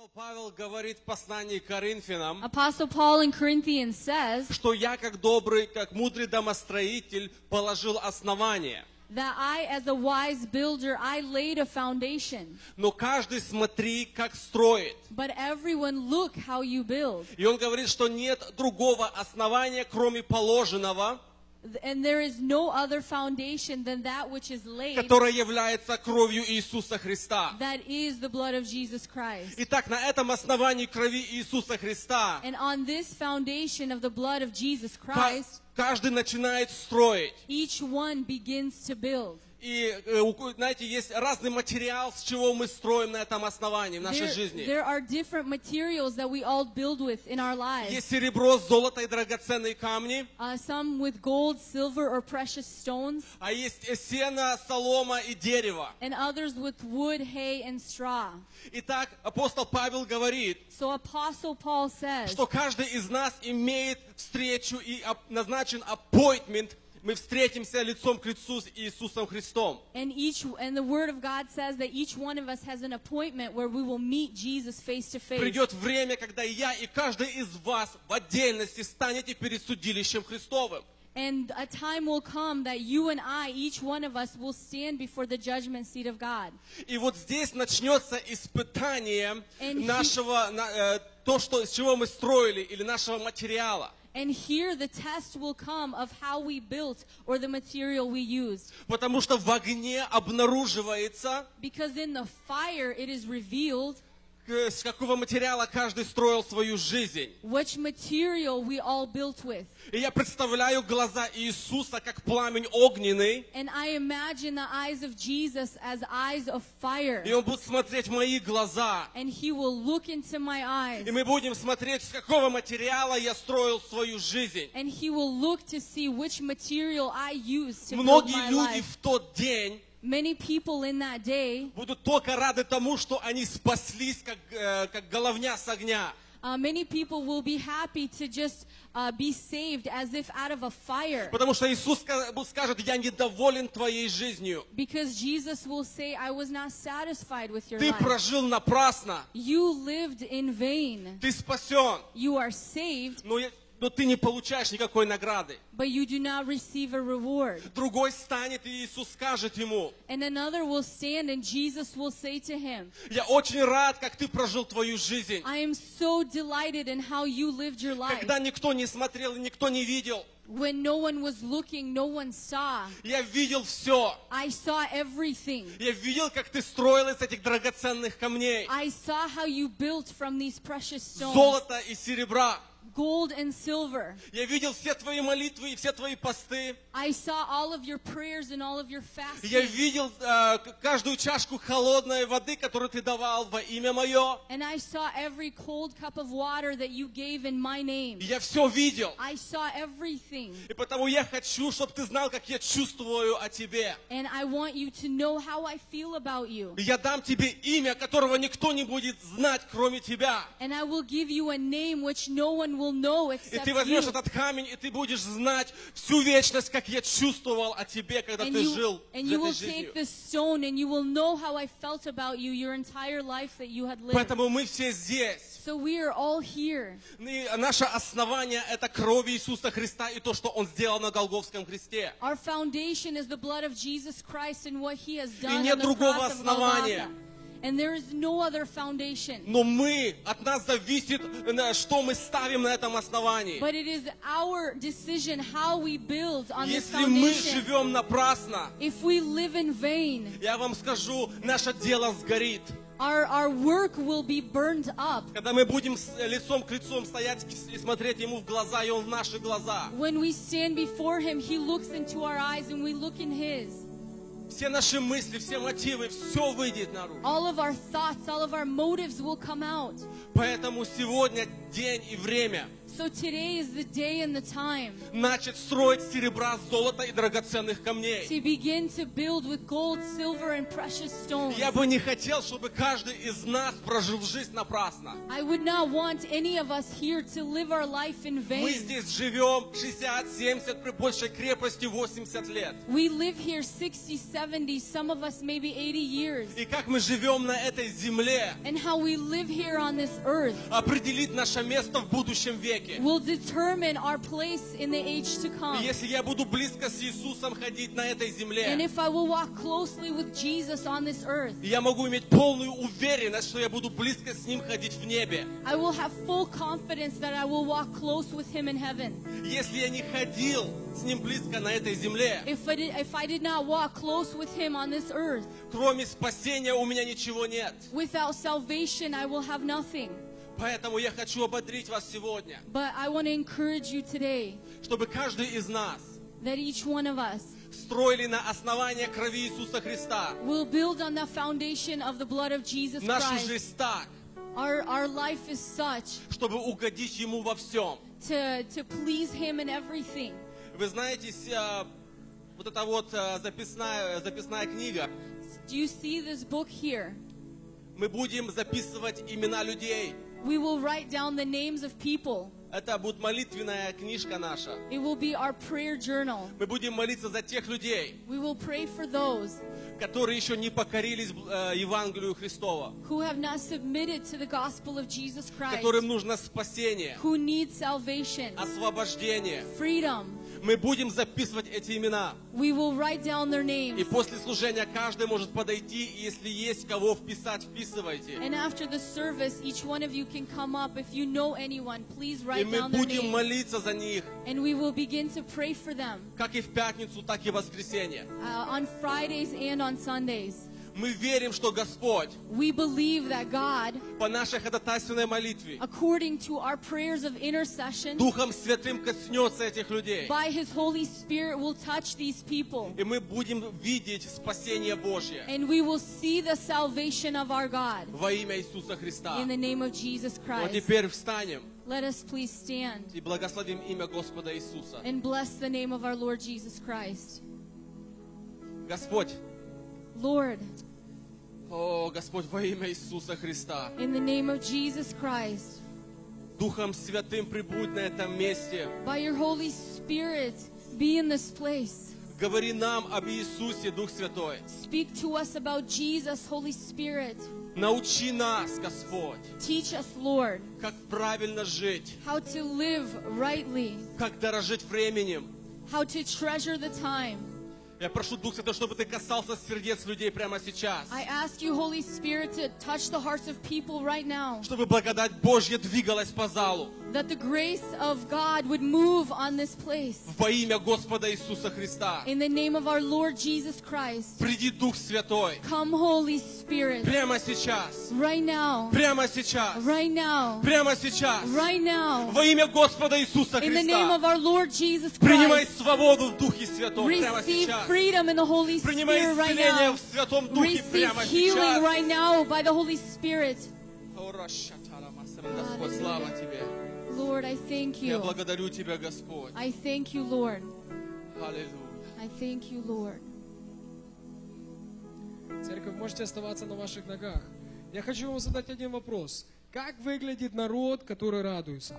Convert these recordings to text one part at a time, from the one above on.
Апостол Павел говорит в послании к Коринфянам, Apostle Paul in Corinthians says что я, как добрый, как мудрый домостроитель, положил основание. that I, as a wise builder, I laid a foundation. Но каждый смотри, как строит. But everyone look how you build. И он говорит, что нет другого основания, кроме положенного, And there is no other foundation than that which is laid, которое является кровью Иисуса Христа. that is the blood of Jesus Christ. Итак, на этом основании крови Иисуса Христа And on this foundation of the blood of Jesus ка- Christ, каждый начинает строить. each one begins to build. И, э, знаете, есть разный материал, с чего мы строим на этом основании в нашей There, жизни. there are different materials that we all build with in our lives. Есть серебро, золото и драгоценные камни, Uh, some with gold, silver, or precious stones, а есть э, сено, солома и дерево. and others with wood, hay, and straw. Итак, апостол Павел говорит, So Apostle Paul says что каждый из нас имеет встречу и назначен appointment, мы встретимся лицом к лицу с Иисусом Христом. And each and the word of God says that each one of us has an appointment where we will meet Jesus face to face. Придет время, когда я и каждый из вас в отдельности станете перед судилищем Христовым. And a time will come that you and I, each one of us, will stand before the judgment seat of God. И вот здесь начнется испытание And he- нашего, на- э, то, что, с чего мы строили, или нашего материала. And here the test will come of how we built or the material we used. Потому что в огне обнаруживается, Э, с какого материала каждый строил свою жизнь. which material we all built with. И я представляю глаза Иисуса как пламень огненный, And I imagine the eyes of Jesus as eyes of fire. и Он будет смотреть мои глаза. And he will look into my eyes. И мы будем смотреть, с какого материала я строил свою жизнь. And he will look to see which material I used to build Многие my люди life. в тот день Many people in that day, будут только рады тому, что они спаслись, как, э, как головня с огня. uh, many people will be happy to just uh, be saved as if out of a fire. Потому что Иисус ска- скажет, я недоволен твоей жизнью. Because Jesus will say, I was not satisfied with your Ты life. прожил напрасно. You lived in vain. Ты спасен. You are saved, Но, я- но ты не получаешь никакой награды. but you do not receive a reward. Другой станет, и Иисус скажет ему, And another will stand, and Jesus will say to him, я очень рад, как ты прожил твою жизнь. I am so delighted in how you lived your life. Когда никто не смотрел, никто не видел. When no one was looking, no one saw. Я видел все. I saw everything. Я видел, как ты строил из этих драгоценных камней. I saw how you built from these precious stones, Золота и серебра. Gold and silver. Я видел все твои молитвы и все твои посты. I saw all of your prayers and all of your Я fasting. видел э, к- каждую чашку холодной воды, которую ты давал во имя мое. And I saw every cold cup of water that you gave in my name. Я все видел. I saw everything. И потому я хочу, чтобы ты знал, как я чувствую о тебе. And I want you to know how I feel about you. Я дам тебе имя, которого никто не будет знать, кроме тебя. And I will give you a name which no one will know И ты возьмешь you. этот камень, и ты будешь знать всю вечность, как я чувствовал о тебе, когда And ты you, жил and you will take this stone and you will know how I felt about you your entire life that you had lived. Поэтому мы все здесь. So we are all here. И наше основание – это кровь Иисуса Христа и то, что Он сделал на Голговском кресте. Our foundation is the blood of Jesus Christ and what He has done нет on the другого cross of основания. Golgotha. And there is no other foundation. Но мы, от нас зависит, на что мы ставим на этом основании. But it is our decision how we build on this Если мы foundation. живем напрасно, If we live in vain, я вам скажу, наше дело сгорит. our, our work will be burned up. Когда мы будем с- лицом к лицу стоять и смотреть Ему в глаза, и Он в наши глаза. When we stand before Him, He looks into our eyes and we look in His. Все наши мысли, все мотивы, все выйдет наружу. All of our thoughts, all of our motives will come out. Поэтому сегодня день и время. So today is the day and the time начать строить серебра, золота и драгоценных камней. to begin to build with gold, silver, and precious stones. Я бы не хотел, чтобы каждый из нас прожил жизнь напрасно. I would not want any of us here to live our life in Мы vain. здесь живем 60, 70, при большей крепости 80 лет. We live here 60, 70, some of us maybe 80 years. И как мы живем на этой земле, And how we live here on this earth определит наше место в будущем веке. will determine our place in the age to И come. если я буду близко с Иисусом ходить на этой And земле, if I will walk closely with Jesus on this earth, я могу иметь полную уверенность, что я буду близко с Ним ходить в небе. I will have full confidence that I will walk close with Him in heaven. Если я не ходил с Ним близко на этой земле, If I did, if I did not walk close with Him on this earth, кроме спасения у меня ничего нет. without salvation, I will have nothing. Поэтому я хочу ободрить вас сегодня, But I want to encourage you today чтобы каждый из нас that each one of us строили на основании крови Иисуса Христа will build on the foundation of the blood of Jesus нашу Christ. жизнь так, Our, our life is such чтобы угодить Ему во всем. to, to please Him in everything. Вы знаете, а, вот эта вот а, записная, записная книга, Do you see this book here? мы будем записывать имена людей. We will write down the names of people. Это будет молитвенная книжка наша. It will be our prayer journal. Мы будем молиться за тех людей, We will pray for those которые еще не покорились э, Евангелию Христова, who have not submitted to the gospel of Jesus Christ, которым нужно спасение, who need salvation, освобождение. freedom. Мы будем записывать эти имена. We will write down their И names. после служения каждый может подойти, и если есть кого вписать, вписывайте. And after the service, each one of you can come up. If you know anyone, please И write мы down their будем молиться за них, And we will begin to pray for them как и в пятницу, так и в воскресенье. uh, on Fridays and on Sundays. Мы верим, что Господь We believe that God, по нашей ходатайственной молитве according to our prayers of intercession, Духом Святым коснется этих людей. by His Holy Spirit will touch these people. И мы будем видеть спасение Божье And we will see the salvation of our God во имя Иисуса Христа. in the name of Jesus Вот Christ. теперь встанем Let us please stand и благословим имя Господа Иисуса. and bless the name of our Lord Jesus Christ. Господь, Lord, о Господь, во имя Иисуса Христа, in the name of Jesus Christ, Духом Святым прибудь на этом месте. by your Holy Spirit, be in this place. Говори нам об Иисусе, Дух Святой. Speak to us about Jesus, Holy Spirit. Научи нас, Господь, Teach us, Lord, как правильно жить, how to live rightly, как дорожить временем. how to treasure the time. Я прошу, Дух Святой, чтобы Ты касался сердец людей прямо сейчас. I ask you, Holy Spirit, to touch the hearts of people right now, Чтобы благодать Божья двигалась по залу. that the grace of God would move on this place. Во имя Господа Иисуса Христа. In the name of our Lord Jesus Christ, Приди, Дух Святой. come, Holy Spirit, Прямо сейчас. right now, Прямо сейчас. right now, Прямо сейчас. right now. Во имя Господа Иисуса In the name Христа. of our Lord Jesus Принимай Christ, свободу в Духе Святом прямо receive сейчас. freedom in the Holy Принимай Spirit right исцеление now. в Святом Духе Receive прямо healing сейчас. right now by the Holy Spirit. Господь, слава Тебе. Lord, I thank Я you. благодарю Тебя, Господь. I thank you, Lord. Аллилуйя. I thank you, Lord. Церковь, можете оставаться на ваших ногах. Я хочу вам задать один вопрос. Как выглядит народ, который радуется?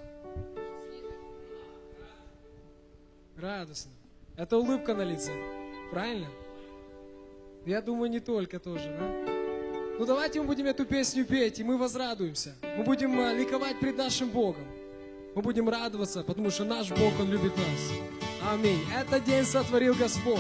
Радостно. Это улыбка на лице. Правильно? Я думаю, не только тоже, да? Ну давайте мы будем эту песню петь, и мы возрадуемся. Мы будем э, ликовать пред нашим Богом. Мы будем радоваться, потому что наш Бог, Он любит нас. Аминь. Этот день сотворил Господь.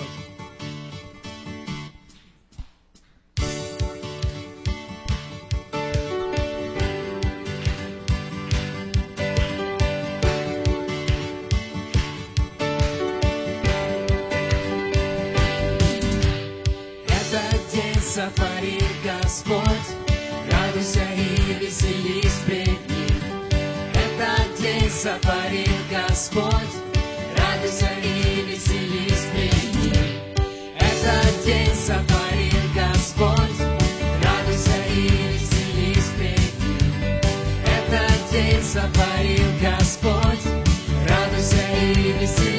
Этот день сотворил Господь, запарит Господь, радуйся и веселись при ней. Этот день сотворил Господь, радуйся и веселись при. Этот день сотворил Господь, радуйся и веселись.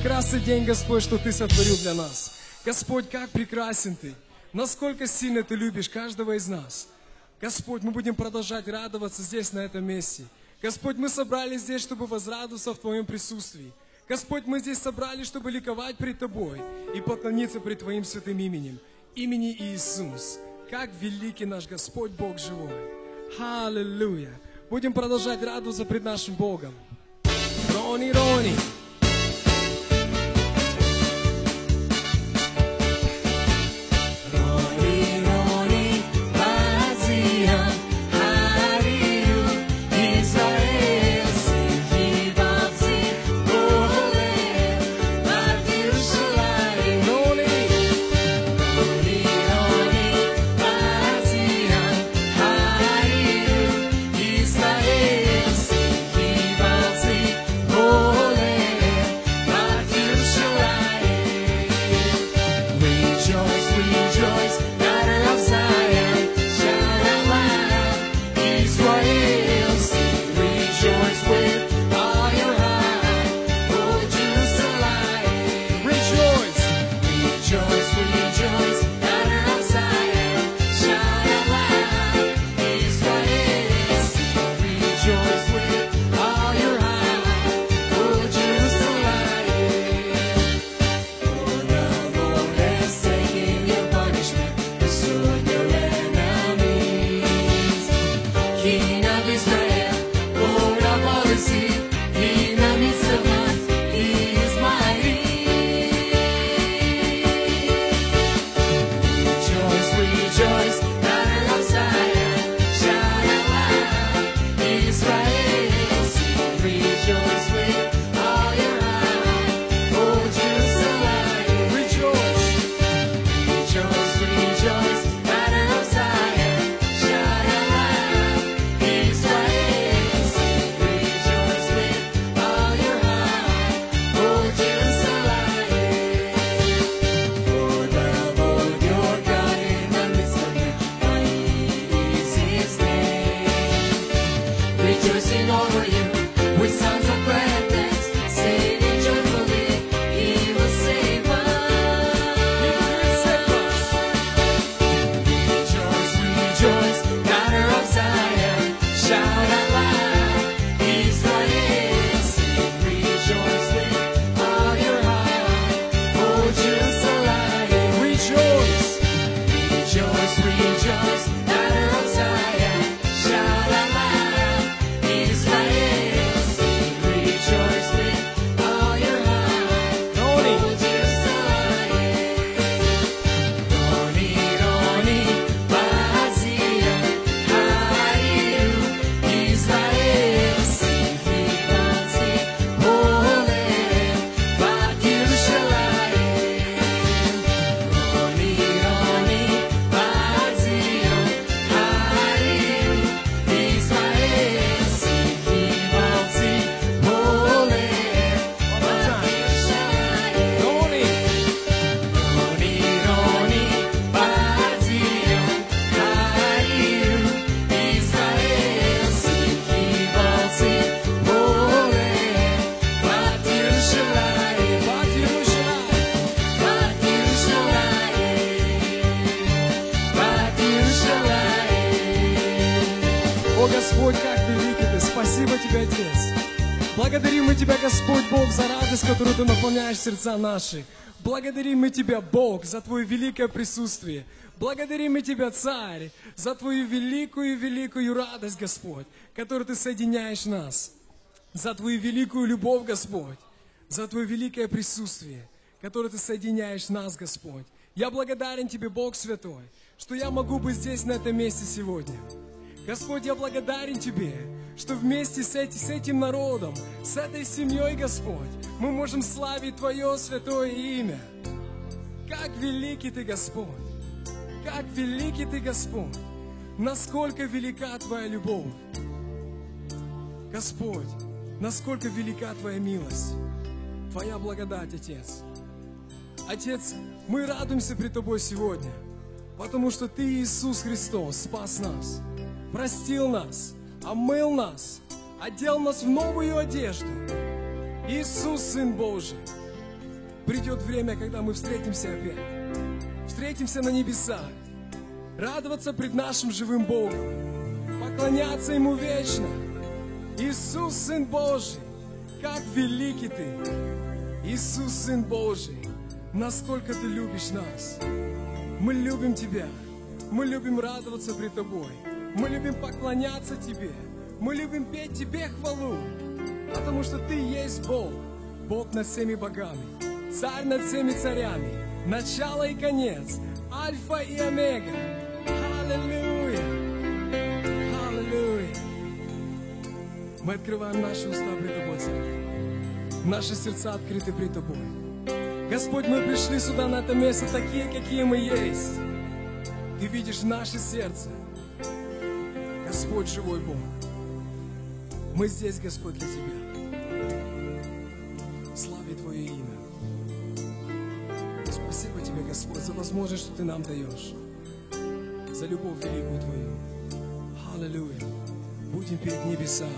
прекрасный день, Господь, что Ты сотворил для нас. Господь, как прекрасен Ты. Насколько сильно Ты любишь каждого из нас. Господь, мы будем продолжать радоваться здесь, на этом месте. Господь, мы собрались здесь, чтобы возрадоваться в Твоем присутствии. Господь, мы здесь собрались, чтобы ликовать пред Тобой и поклониться пред Твоим святым именем, имени Иисус. Как великий наш Господь Бог живой. Аллилуйя. Будем продолжать радоваться пред нашим Богом. Рони, Рони. Которую Ты наполняешь сердца наши. Благодарим мы Тебя, Бог, за Твое великое присутствие. Благодарим мы Тебя, Царь, за Твою великую-великую радость, Господь, которую Ты соединяешь нас. За Твою великую любовь, Господь. За Твое великое присутствие, которое Ты соединяешь нас, Господь. Я благодарен Тебе, Бог Святой, что я могу быть здесь, на этом месте сегодня. Господь, я благодарен Тебе, что вместе с, эти- с этим народом, с этой семьей, Господь, мы можем славить Твое святое имя. Как великий Ты, Господь! Как великий Ты, Господь! Насколько велика Твоя любовь! Господь, насколько велика Твоя милость! Твоя благодать, Отец! Отец, мы радуемся при Тобой сегодня, потому что Ты, Иисус Христос, спас нас, простил нас, омыл нас, одел нас в новую одежду. Иисус, Сын Божий, придет время, когда мы встретимся опять. Встретимся на небесах, радоваться пред нашим живым Богом, поклоняться Ему вечно. Иисус, Сын Божий, как великий Ты! Иисус, Сын Божий, насколько Ты любишь нас! Мы любим Тебя, мы любим радоваться пред Тобой, мы любим поклоняться Тебе, мы любим петь Тебе хвалу, потому что Ты есть Бог, Бог над всеми богами, Царь над всеми царями, начало и конец, Альфа и Омега. Аллилуйя! Аллилуйя! Мы открываем наши уста пред Тобой. Наши сердца открыты пред Тобой. Господь, мы пришли сюда, на это место, такие, какие мы есть. Ты видишь наше сердце. Господь, живой Бог. Мы здесь, Господь, для Тебя. Слави Твое имя. Спасибо Тебе, Господь, за возможность, что Ты нам даешь. За любовь великую Твою. Аллилуйя. Будем перед небеса.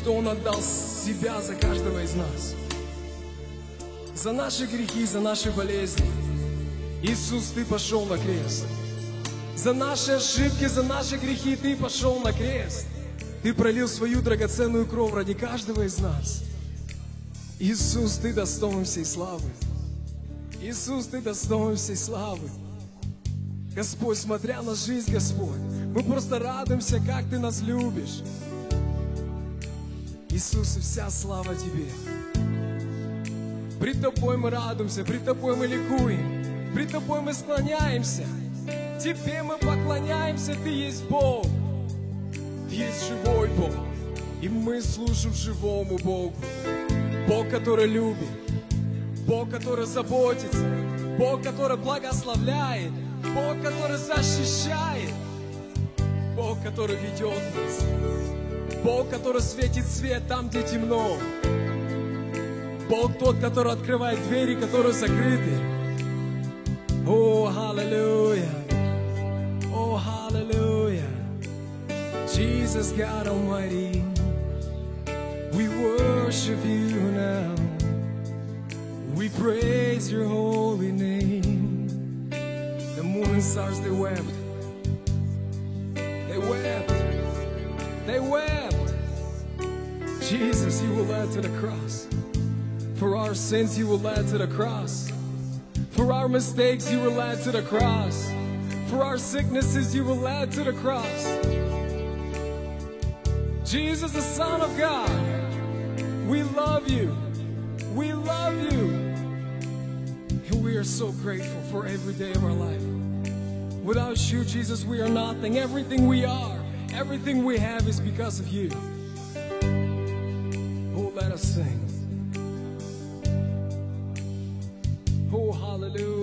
Что Он отдал себя за каждого из нас. За наши грехи, за наши болезни. Иисус, Ты пошел на крест. За наши ошибки, за наши грехи Ты пошел на крест. Ты пролил свою драгоценную кровь ради каждого из нас. Иисус, Ты достоин всей славы. Иисус, Ты достоин всей славы. Господь, смотря на жизнь, Господь, мы просто радуемся, как Ты нас любишь. Иисус, и вся слава Тебе. Пред Тобой мы радуемся, пред Тобой мы ликуем, пред Тобой мы склоняемся. Тебе мы поклоняемся, Ты есть Бог. Ты есть живой Бог. И мы служим живому Богу. Бог, который любит. Бог, который заботится. Бог, который благословляет. Бог, который защищает. Бог, который ведет нас. Бог, который светит свет там, где темно. Бог тот, который открывает двери, которые закрыты. О, аллилуйя. О, аллилуйя. Jesus God Almighty, we worship you now. We praise your holy name. The moon and stars, they wept. They wept. They wept. Jesus, you were led to the cross. For our sins, you were led to the cross. For our mistakes, you were led to the cross. For our sicknesses, you were led to the cross. Jesus, the Son of God, we love you. We love you. And we are so grateful for every day of our life. Without you, Jesus, we are nothing. Everything we are, everything we have is because of you. Let us sing. Oh, hallelujah.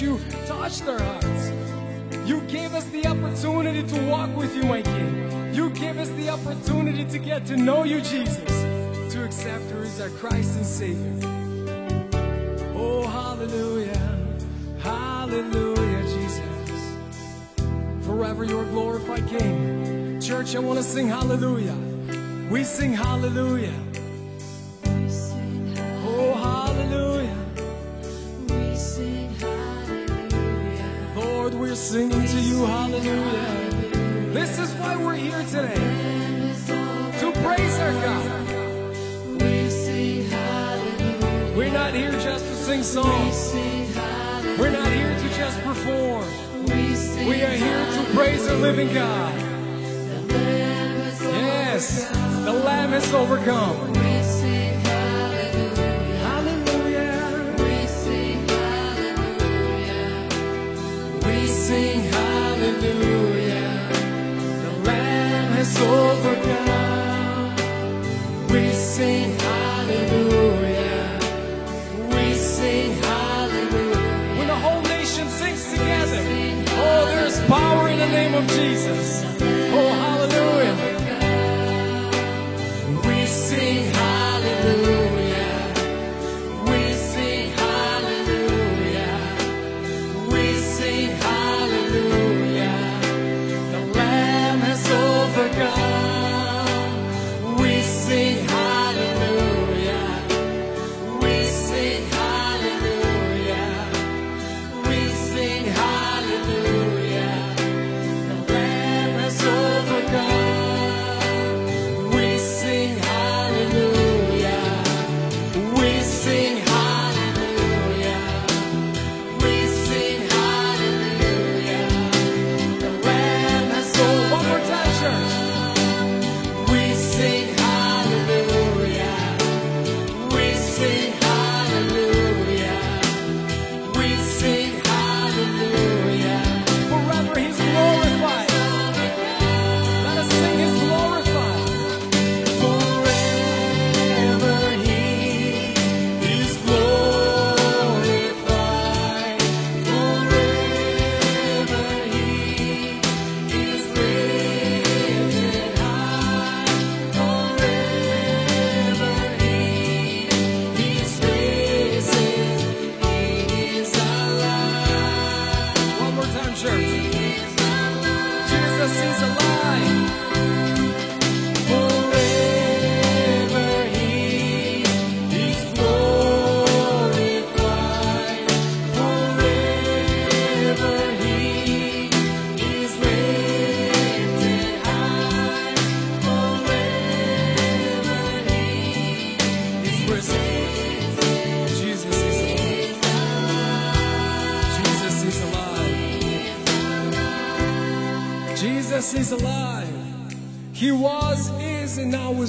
you touched their hearts. You gave us the opportunity to walk with you, my King. You gave us the opportunity to get to know you, Jesus, to accept you as our Christ and Savior. Oh, hallelujah, hallelujah, Jesus. Forever your glorified King. Church, I want to sing hallelujah. We sing hallelujah. sing songs. We're not here to just perform. We are here to praise the living God. Yes, the Lamb has overcome. of Jesus.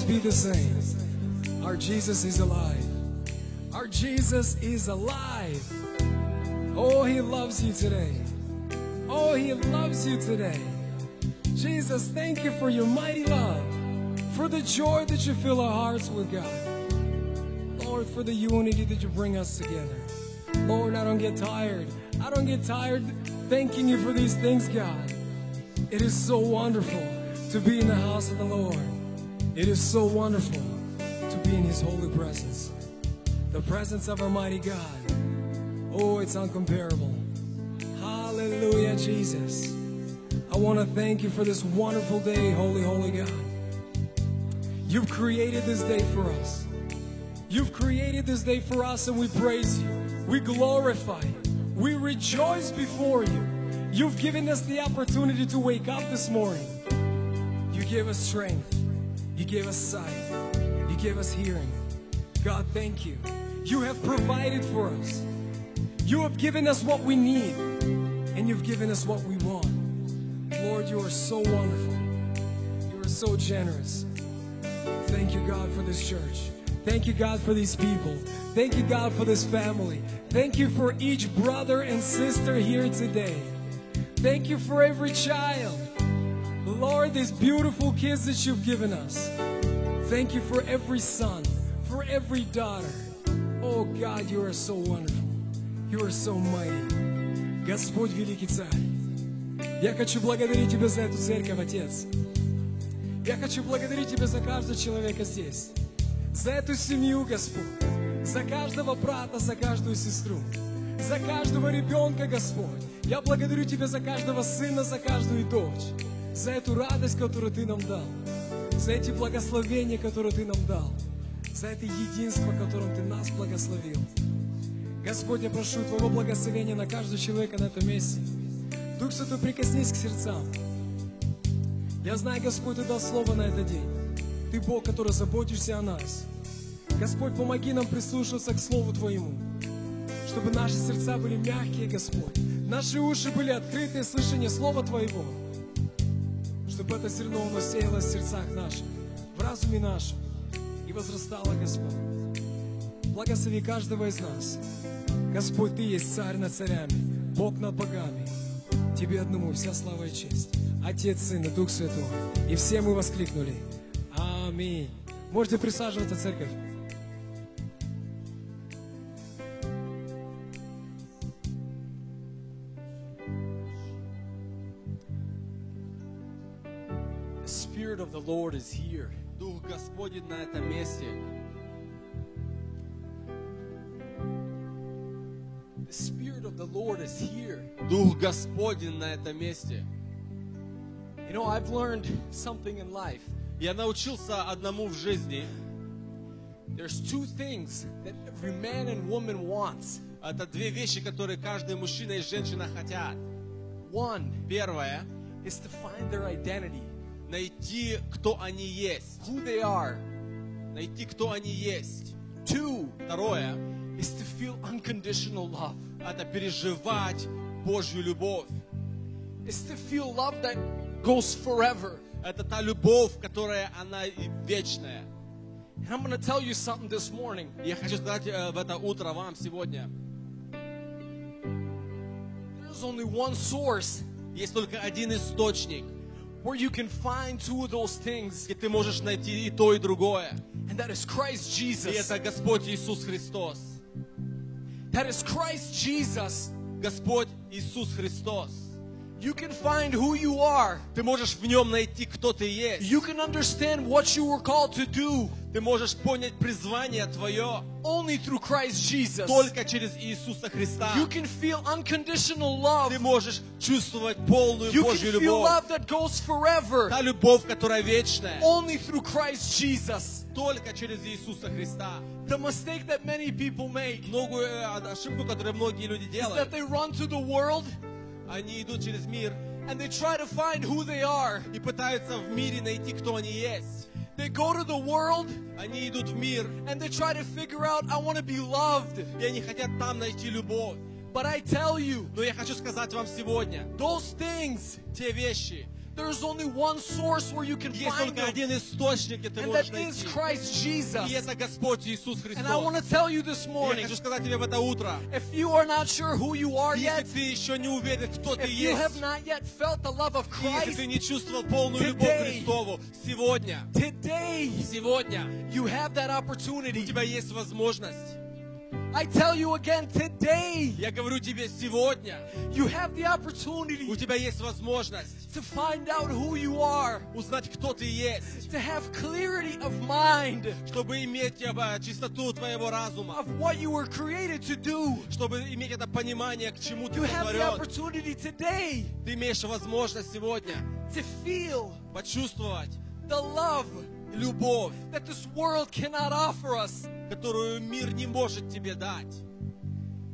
be the same. Our Jesus is alive. Our Jesus is alive. Oh, he loves you today. Oh, he loves you today. Jesus, thank you for your mighty love, for the joy that you fill our hearts with, God. Lord, for the unity that you bring us together. Lord, I don't get tired. I don't get tired thanking you for these things, God. It is so wonderful to be in the house of the Lord. It is so wonderful to be in His holy presence. The presence of Almighty God. Oh, it's uncomparable. Hallelujah, Jesus. I want to thank you for this wonderful day, Holy, Holy God. You've created this day for us. You've created this day for us, and we praise you. We glorify you. We rejoice before you. You've given us the opportunity to wake up this morning. You gave us strength. You gave us sight. You gave us hearing. God, thank you. You have provided for us. You have given us what we need, and you've given us what we want. Lord, you are so wonderful. You are so generous. Thank you, God, for this church. Thank you, God, for these people. Thank you, God, for this family. Thank you for each brother and sister here today. Thank you for every child. Lord, these beautiful kids that you've given us. Thank you for every son, for every daughter. Oh, God, you are so wonderful. You are so mighty. Господь великий царь. Я хочу благодарить Тебя за эту церковь, Отец. Я хочу благодарить Тебя за каждого человека здесь. За эту семью, Господь. За каждого брата, за каждую сестру. За каждого ребенка, Господь. Я благодарю Тебя за каждого сына, за каждую дочь. За эту радость, которую Ты нам дал. За эти благословения, которые Ты нам дал. За это единство, которым Ты нас благословил. Господь, я прошу Твоего благословения на каждого человека на этом месте. Дух Святой, прикоснись к сердцам. Я знаю, Господь, Ты дал слово на этот день. Ты Бог, который заботишься о нас. Господь, помоги нам прислушиваться к Слову Твоему, чтобы наши сердца были мягкие, Господь. Наши уши были открыты, слышание Слова Твоего, чтобы это зерно оно сеялось в сердцах наших, в разуме нашем и возрастало, Господь. Благослови каждого из нас. Господь, Ты есть царь над царями, Бог над богами. Тебе одному вся слава и честь. Отец, Сын и Дух Святой. И все мы воскликнули. Аминь. Можете присаживаться, церковь. Lord is here. Дух Господень на этом месте. The Spirit of the Lord is here. Дух Господень на этом месте. You know, I've learned something in life. Я научился одному в жизни. There's two things that every man and woman wants. Это две вещи, которые каждый мужчина и женщина хотят. One Первое is to find their identity, – найти, кто они есть. who they are. Найти, кто они есть. Two Второе is to feel unconditional love. – это переживать Божью любовь. It's to feel love that goes forever. Это та любовь, которая она вечная. And I'm going to tell you something this morning. Я хочу сказать э, в это утро вам сегодня. There's only one source Есть только один источник, where you can find two of those things, где ты можешь найти и то, и другое. and that is Christ И Jesus. это Господь Иисус Христос. That is Christ Jesus. Господь Иисус Христос. You can find who you are. Ты можешь в нем найти, кто ты есть. You can understand what you were called to do Ты можешь понять призвание твое only through Christ Jesus. только через Иисуса Христа. You can feel unconditional love. Ты можешь чувствовать полную You can Божью feel любовь. love that goes forever Та любовь, которая вечная, only through Christ Jesus. только через Иисуса Христа. The mistake that many people make Многую э, ошибку, которую многие люди is делают, that they run to the world Они идут через мир and they try to find who they are. и пытаются в мире найти, кто они есть. They go to the world Они идут в мир, and they try to figure out, I want to be loved. и они хотят там найти любовь. But I tell you, Но я хочу сказать вам сегодня, those things, те вещи, there's only one source where you can Есть find только them, один источник, где ты and можешь that is найти. Christ И Jesus. это Господь Иисус And I want Христос. to tell you this И Я morning, хочу сказать тебе в это утро, if you are not sure who you are yet, если ты еще не уверен, кто ты if you have есть, not yet felt the love of и если ты Christ, не чувствовал полную любовь Today. Христову, сегодня, today сегодня you have that у opportunity. тебя есть возможность. I tell you again, today Я говорю тебе сегодня, you have the у opportunity тебя есть возможность to find out who you are, узнать, кто ты есть, to have clarity of mind чтобы иметь э, чистоту твоего разума, of what you were created to do. чтобы иметь это понимание, к чему ты You have the сотворен. opportunity today Ты имеешь возможность сегодня to feel почувствовать the love любовь, that this world cannot offer us. которую мир не может тебе дать.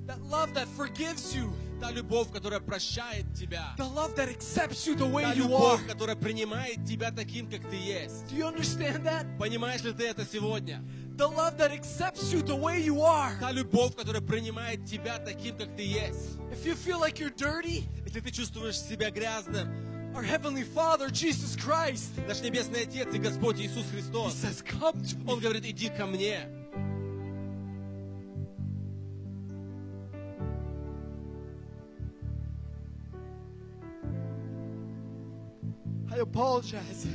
That love that forgives you. Та любовь, которая прощает тебя. The love that accepts you the way Та you are. любовь, которая принимает тебя таким, как ты есть. Do you understand that? Понимаешь ли ты это сегодня? The love that accepts you the way you are. Та любовь, которая принимает тебя таким, как ты есть. If you feel like you're dirty, Если ты чувствуешь себя грязным, our Heavenly Father, Jesus Christ, наш Небесный Отец и Господь Иисус He Христос, says, Come to me. Он говорит, иди ко мне. I apologize.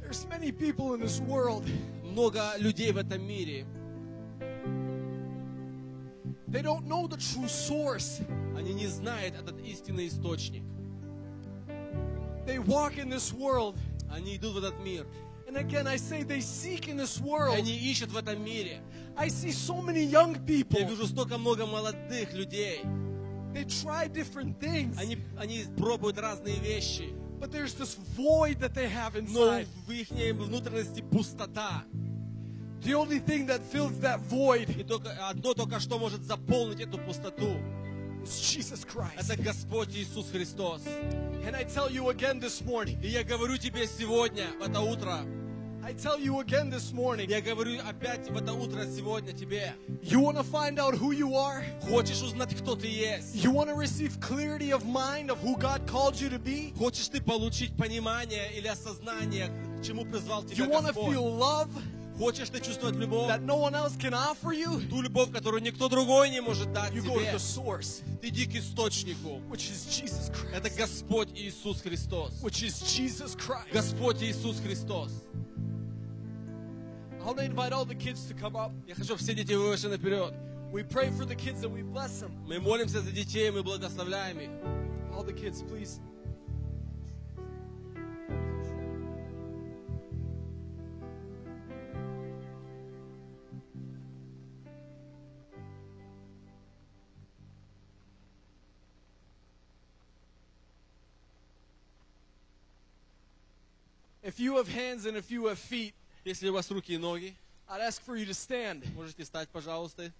There's many people in this world, Много людей в этом мире, they don't know the true source. они не знают этот истинный источник. They walk in this world. Они идут в этот мир. And again, I say they seek in this world. они ищут в этом мире. I see so many young people. Я вижу столько много молодых людей. They try different things, Они, они пробуют разные вещи. but there's this void that they have Но inside. в их внутренности пустота. The only thing that fills that void И только, одно только что может заполнить эту пустоту. is Jesus Christ. Это Господь Иисус Христос. And I tell you again this morning, И я говорю тебе сегодня, в это утро, I tell you again this morning, я говорю опять в это утро сегодня тебе. you want to find out who you are? Хочешь узнать, кто ты есть? You want to receive clarity of mind of who God called you to be? Хочешь ты получить понимание или осознание, к чему призвал тебя You want to Господь? feel love Хочешь ты чувствовать любовь? that no one else can offer you? Ту любовь, которую никто другой не может дать You go to тебе. the source, Ты иди к источнику. which is Jesus Это Christ. Господь Иисус Христос. Which is Jesus Christ. Господь Иисус Христос. I want to invite all the kids to come up. Я хочу, все дети вышли наперед. We pray for the kids and we bless them. Мы молимся за детей, мы благословляем их. All the kids, please. If you have hands and if you have feet, Если у вас руки и ноги, I'd ask for you to stand. можете встать, пожалуйста.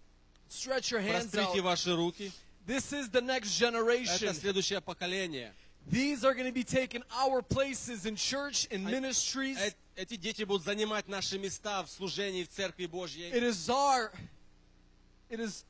Stretch your hands Прострите out. ваши руки. This is the next Это generation. следующее поколение. These are going to be taking our places in church, in I- ministries. Э- Эти дети будут занимать наши места в служении в Церкви Божьей. It is our, it is,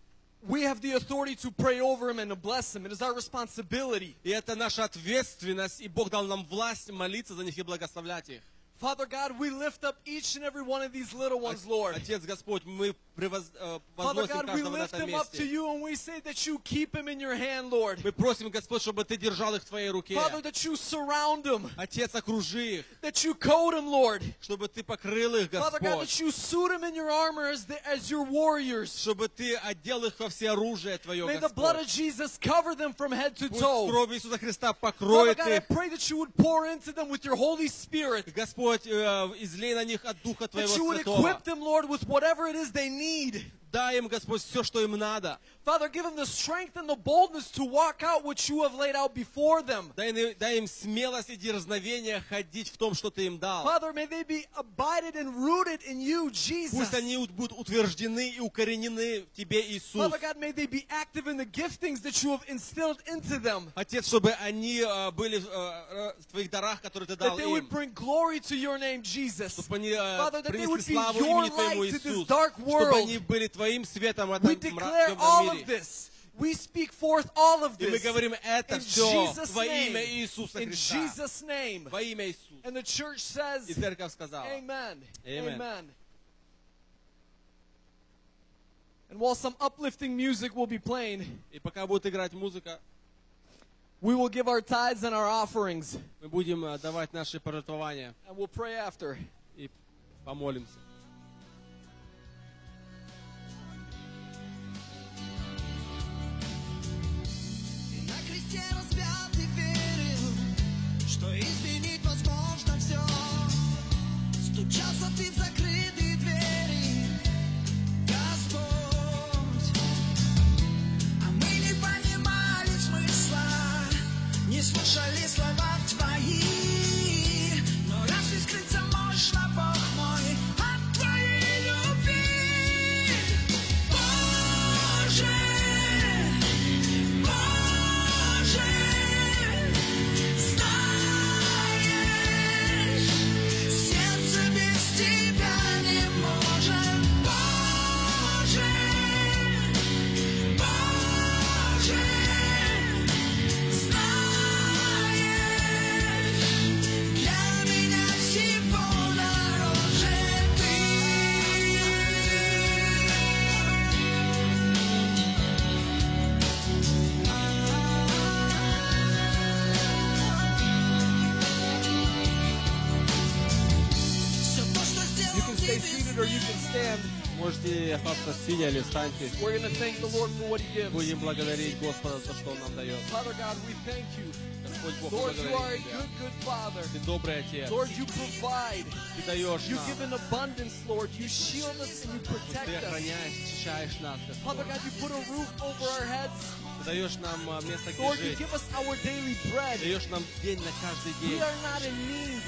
we have the authority to pray over them and to bless them. It is our responsibility. И это наша ответственность, и Бог дал нам власть молиться за них и благословлять их. Father God, we lift up each and every one of these little ones, Lord. Отец Господь, мы превоз- э, Father возносим God, we каждого на lift этом them up to месте. you and we say that you keep them in your hand, Lord. Мы просим, Господь, чтобы Ты держал их в Твоей руке. Father, that you surround them, Отец, окружи их, that you coat them, Lord. чтобы Ты покрыл их, Father God, Господь. that you suit them in your armor as, the, as your warriors. Чтобы Ты одел их во все оружие Твое, May the blood of Господь. Jesus cover them from head to Пусть toe. кровь Иисуса Христа Father покроет God, I их. pray that you would pour into them with your Holy Spirit. Господь, э, излей на них от Духа Твоего That you would Святого. equip them, Lord, with whatever it is they need. need. дай им, Господь, все, что им надо. Father, give them the strength and the boldness to walk out what you have laid out before them. Дай, им- дай им смелость и дерзновение ходить в том, что Ты им дал. Father, may they be abided and rooted in you, Jesus. Пусть они ут- будут утверждены и укоренены в Тебе, Иисус. Father God, may they be active in the giftings that you have instilled into them. Отец, чтобы они э, были э, э, в Твоих дарах, которые Ты дал That they им. would bring glory to your name, Jesus. Чтобы они э, Father, that they would принесли be славу your имени Твоему, light to this Иисус. dark Чтобы world. они были Твоим светом в We этом мра- мире. this. We speak forth all of И мы this. говорим это In все Jesus' во имя name. Иисуса In Христа. Jesus' name. Во имя Иисуса. And the church says, И церковь сказала. Amen. Amen. Amen. And while some uplifting music will be playing, И пока будет играть музыка, we will give our tithes and our offerings, мы будем э, давать наши пожертвования and we'll pray after. и помолимся. seems like for what He gives. Будем благодарить Господа за что Он нам дает. Father God, we thank you. Господь Бог, Lord, you are a good, good Father. Ты добрый Отец. Lord, you provide. Ты даешь You give in abundance, Lord. You shield us and you protect Ты us. охраняешь, защищаешь нас, Father Господь. God, you put a roof over our heads. Ты даешь нам а, место, где Lord, you жить. give us our daily bread. Даешь нам день на каждый We день. are not in need.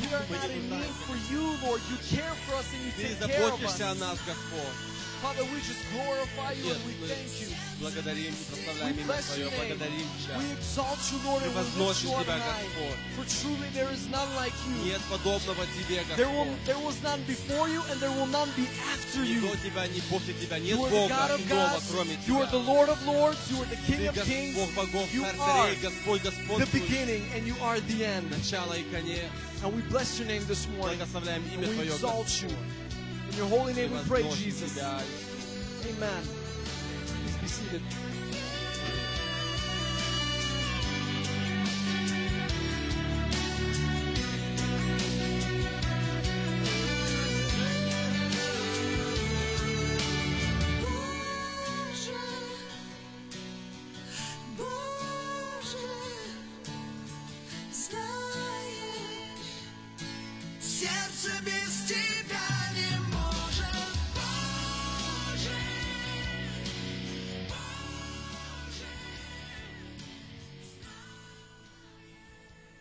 We are not in need for you, Lord. You care for us and you take care of us. нас, Господь. Father, we just glorify you Нет, and we мы thank you. благодарим и прославляем We имя bless Твое, your name. благодарим Тебя. We exalt you, Lord, and we lift Превозносим you on Тебя, high. Господь. For truly there is none like you. Нет подобного Тебе, There, will, Господь. there was none before you and there will none be after Ни you. до Тебя, ни после Тебя. Нет You are the God Бога of иного, gods. кроме You are the Тебя. Lord of lords. You are the King Ты of Гос- kings. Бог богов, You Царь are царей, Господь the господствующий. beginning and you are the end. Начало и конец. And we bless your name this morning. Благословляем And имя we Твое, exalt Господь. in your holy name we pray, Jesus. Amen. Please be seated.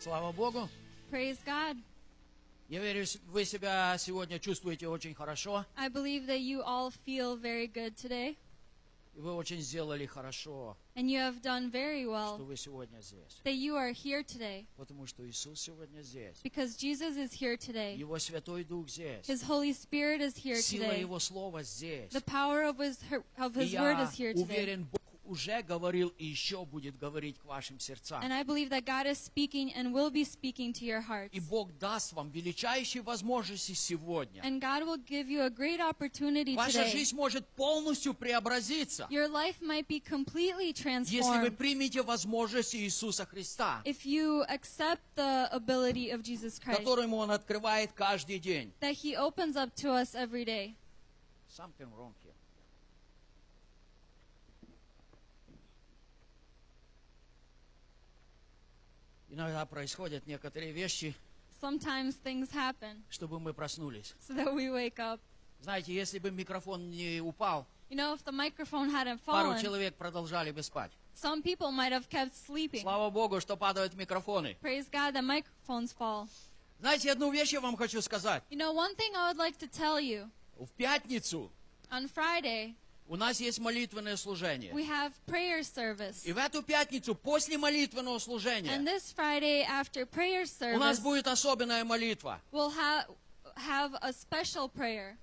Слава Богу. Praise God. Я верю, с- вы себя сегодня чувствуете очень хорошо, I believe that you all feel very good today, и вы очень сделали хорошо, and you have done very что well вы сегодня здесь. that you are here today, Потому что Иисус сегодня здесь. because Jesus is here today. Его Святой Дух здесь. His Holy Spirit is here Сила today. Его Слова здесь. The power of His of И His Word я is here today. уверен, Бог уже говорил и еще будет говорить к вашим сердцам. And I believe that God is speaking and will be speaking to your hearts. И Бог даст вам величайшие возможности сегодня. And God will give you a great opportunity Ваша today. жизнь может полностью преобразиться, Your life might be completely если вы transformed примете возможности Иисуса Христа, if you accept the ability of Jesus Christ которому Он открывает каждый день. that He opens up to us every day. Something wrong here. Иногда происходят некоторые вещи, Sometimes things happen чтобы мы проснулись. so that we wake up. Знаете, если бы микрофон не упал, You know, if the microphone hadn't пару fallen, человек продолжали бы спать. some people might have kept sleeping. Слава Богу, что падают микрофоны. Praise God that microphones fall. Знаете, одну вещь я вам хочу сказать. You know, one thing I would like to tell you В пятницу on Friday, у нас есть молитвенное служение. we have prayer service. И в эту пятницу, после молитвенного And служения, this Friday, after prayer у нас service, будет особенная молитва. we'll ha- have a special prayer.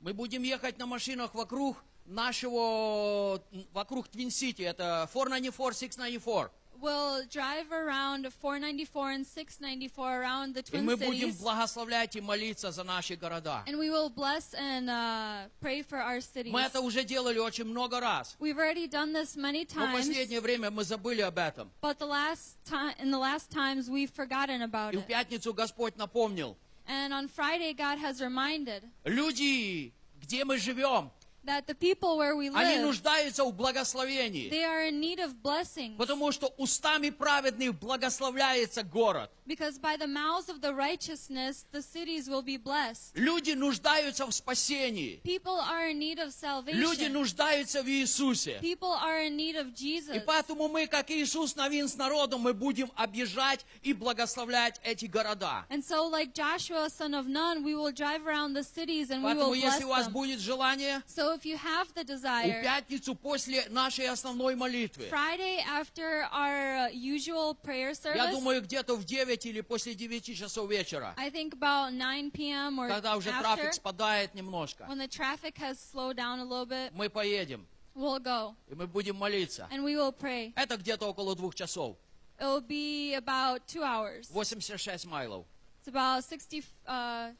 Мы будем ехать на машинах вокруг нашего, вокруг Твин-Сити. Это 494, 694. We'll drive around 494 and 694 around the И Twin мы будем Cities. благословлять и молиться за наши города. And we will bless and uh, pray for our cities. Мы это уже делали очень много раз. We've already done this many Но в times, последнее время мы забыли об этом. but the last time, in the last times, we've forgotten about И в it. пятницу Господь напомнил. And on Friday, God has reminded Люди, где мы живем, that the people where we они live, нуждаются в благословении. they are in need of blessings, Потому что устами праведных благословляется город. because by the mouths of the righteousness, the cities will be blessed. Люди нуждаются в спасении. People are in need of Люди salvation. нуждаются в Иисусе. People are in need of И Jesus. поэтому мы, как Иисус Новин с народом, мы будем объезжать и благословлять эти города. And so, like Joshua, son of Nun, we will drive around the cities and we will Поэтому, если у вас them. будет желание, So, if you have the в desire, пятницу после нашей основной молитвы, Friday after our uh, usual prayer я service, думаю, где-то в 9 или после 9 часов вечера, I think about 9 p.m. or когда уже after, трафик спадает немножко, when the traffic has slowed down a little bit, мы поедем, we'll go и мы будем молиться. and we will pray. Это где-то около двух часов, It will be about two hours. 86 майлов, It's about 60, uh,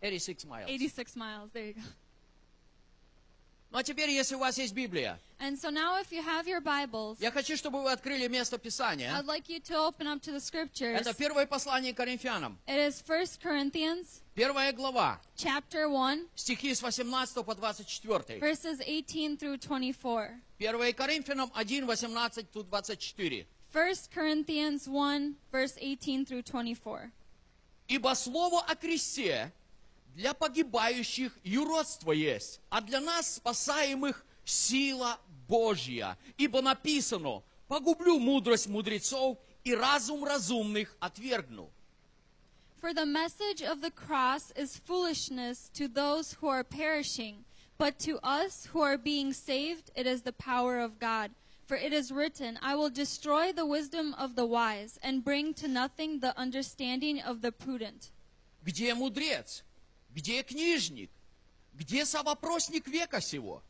86 майлов. 86 miles. There you go. Ну а теперь, если у вас есть Библия, And so now, if you have your Bibles, я хочу, чтобы вы открыли место Писания. I'd like you to open up to the scriptures. Это первое послание Коринфянам, It is 1 Corinthians первая глава, chapter 1, стихи с 18 по 24. verses 18 through 24. 1 Коринфянам 1, 18 тут 24. 1 Corinthians 1, verse 18 through 24. Ибо слово о кресте для погибающих юродство есть, а для нас, спасаемых, сила Божья. Ибо написано, погублю мудрость мудрецов и разум разумных отвергну. For the message of the cross is foolishness to those who are perishing, but to us who are being saved, it is the power of God. For it is written, I will destroy the wisdom of the wise and bring to nothing the understanding of the prudent. Где мудрец? Где книжник? Где совопросник века сего?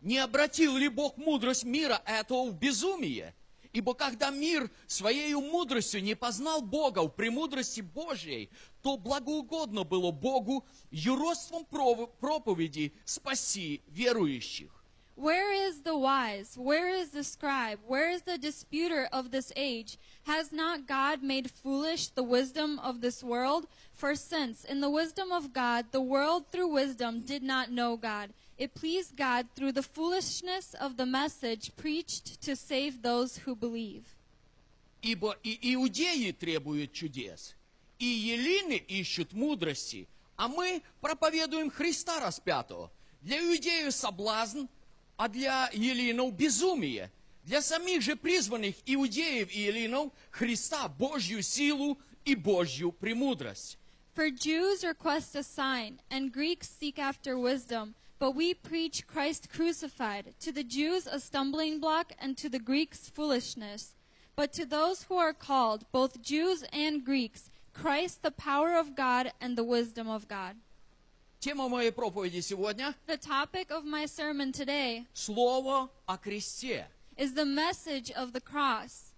Не обратил ли Бог мудрость мира этого в безумие? Ибо когда мир своей мудростью не познал Бога в премудрости Божьей, то благоугодно было Богу юродством проповеди спаси верующих. Where is the wise? Where is the scribe? Where is the disputer of this age? Has not God made foolish the wisdom of this world? For since, in the wisdom of God, the world through wisdom did not know God, it pleased God through the foolishness of the message preached to save those who believe. Ибо и иудеи требуют чудес, и елины ищут мудрости, а мы проповедуем Христа распятого. Для иудеев соблазн, а для елинов безумие. Для самих же призванных иудеев и елинов Христа Божью силу и Божью премудрость. For Jews request a sign, and Greeks seek after wisdom. But we preach Christ crucified, to the Jews a stumbling block, and to the Greeks foolishness. But to those who are called, both Jews and Greeks, Christ the power of God and the wisdom of God. Тема моей проповеди сегодня The topic of my sermon today – Слово о кресте. is the message of the cross.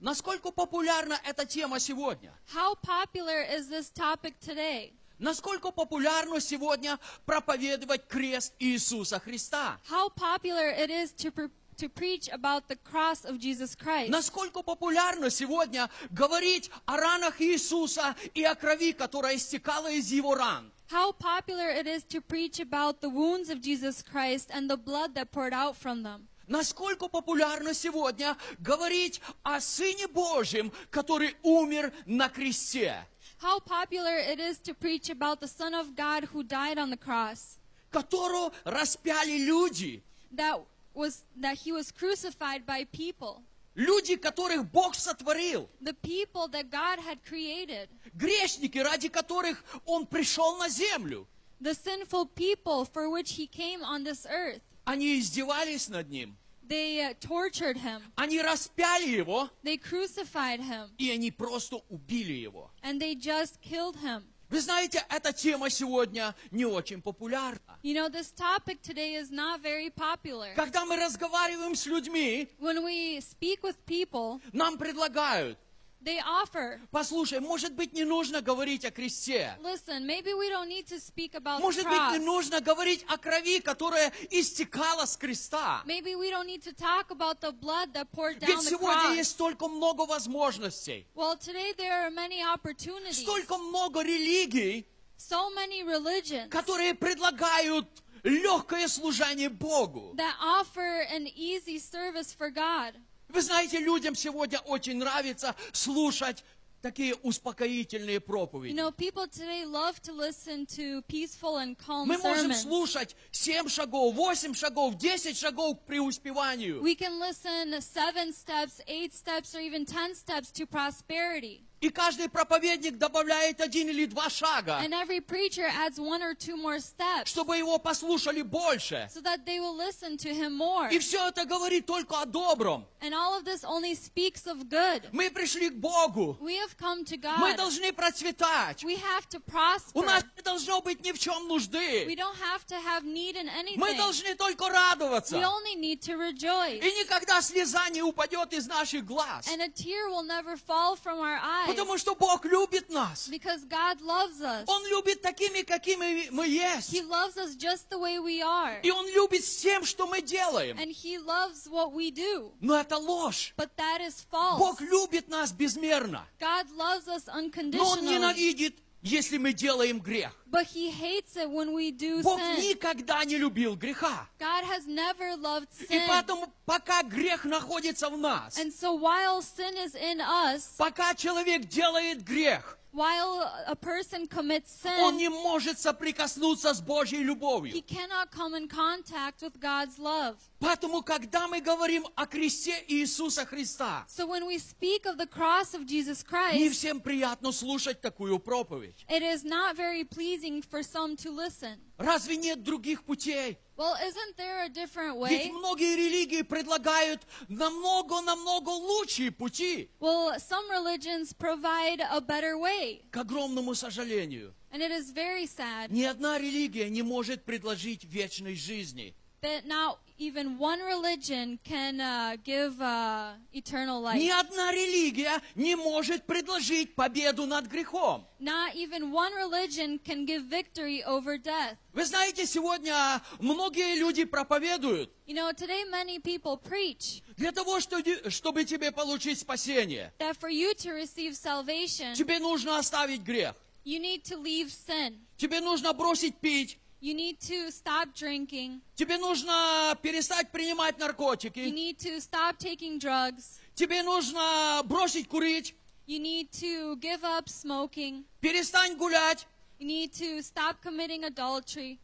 Насколько популярна эта тема сегодня? How popular is this topic today? Насколько популярно сегодня проповедовать крест Иисуса Христа? How popular it is to, to preach about the cross of Jesus Christ? Насколько популярно сегодня говорить о ранах Иисуса и о крови, которая истекала из его ран? How popular it is to preach about the wounds of Jesus Christ and the blood that poured out from them. Насколько популярно сегодня говорить о Сыне Божьем, который умер на кресте? how popular it is to preach about the Son of God who died on the cross, которого распяли люди. that was that he was crucified by people, Люди, которых Бог сотворил. the people that God had created, Грешники, ради которых Он пришел на землю. the sinful people for which he came on this earth. Они издевались над Ним. They uh, tortured him, Они распяли Его, they crucified him, и они просто убили Его. and they just killed him. Вы знаете, эта тема сегодня не очень популярна. You know, this topic today is not very popular. Когда мы разговариваем с людьми, When we speak with people, нам предлагают, they offer, послушай, может быть, не нужно говорить о кресте. listen, maybe we don't need to speak about the Может быть, не cross. нужно говорить о крови, которая истекала с креста. Maybe we don't need to talk about the blood that poured down Ведь the сегодня cross. есть столько много возможностей, Well, today there are many opportunities, столько много религий, so many religions которые предлагают легкое служение Богу. that offer an easy service for God. Вы знаете, людям сегодня очень нравится слушать такие успокоительные You проповеди. know, people today love to listen to peaceful and calm Мы можем sermons. слушать 7 шагов, 8 шагов, 10 шагов к преуспеванию. We can listen seven steps, eight steps, or even ten steps to prosperity. И каждый проповедник добавляет один или два шага, And every preacher adds one or two more steps чтобы его послушали больше. so that they will listen to him more. И все это говорит только о добром. And all of this only speaks of good. Мы пришли к Богу. We have come to Мы God. должны процветать. We have to У prosper. нас не должно быть ни в чем We нужды. don't have to have need in Мы anything. должны только We радоваться. only need to rejoice. И никогда слеза не упадет из наших глаз. And a tear will never fall from our eyes Потому что Бог любит нас. because God loves us. Он любит такими, какими мы есть. He loves us just the way we are. И Он любит всем, что мы делаем. And He loves what we do. Но это ложь. But that is false. Бог любит нас безмерно. God loves us Но Он unconditionally. ненавидит, если мы делаем грех. But He hates it when we do Бог sin. никогда не любил греха. God has never loved И sin. поэтому, пока грех находится в нас, And so while sin is in us, пока человек делает грех, while a person commits он sin, не может соприкоснуться с Божьей he любовью. cannot come in contact with God's love. Поэтому, когда мы говорим о кресте Иисуса Христа, So when we speak of the cross of Jesus не Christ, всем приятно слушать такую проповедь. it is not very pleasing for some to listen. Разве нет других путей? Well, isn't there a different Ведь way? многие религии предлагают намного-намного лучшие пути. Well, some religions provide a better way. К огромному сожалению, And it is very sad ни одна религия не может предложить вечной жизни. that not even one religion can uh, give uh, eternal life. Ни одна религия не может предложить победу над грехом. Not even one religion can give victory over death. Вы знаете, сегодня многие люди проповедуют You know, today many people preach для того, что- чтобы тебе получить спасение. that for you to receive salvation, Тебе нужно оставить грех. you need to leave sin. Тебе нужно бросить пить. You need to stop drinking. Тебе нужно перестать принимать You наркотики. need to stop taking drugs. Тебе нужно бросить курить. You need to give up smoking. Перестань гулять. You need to stop committing adultery.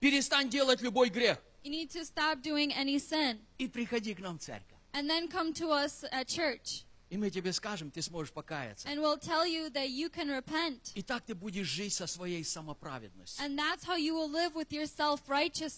Перестань делать любой грех. You need to stop doing any sin. И приходи к нам в церковь. And then come to us at church. И мы тебе скажем, ты сможешь покаяться. And we'll tell you that you can repent. И так ты будешь жить со своей самоправедностью. And that's how you will live with your self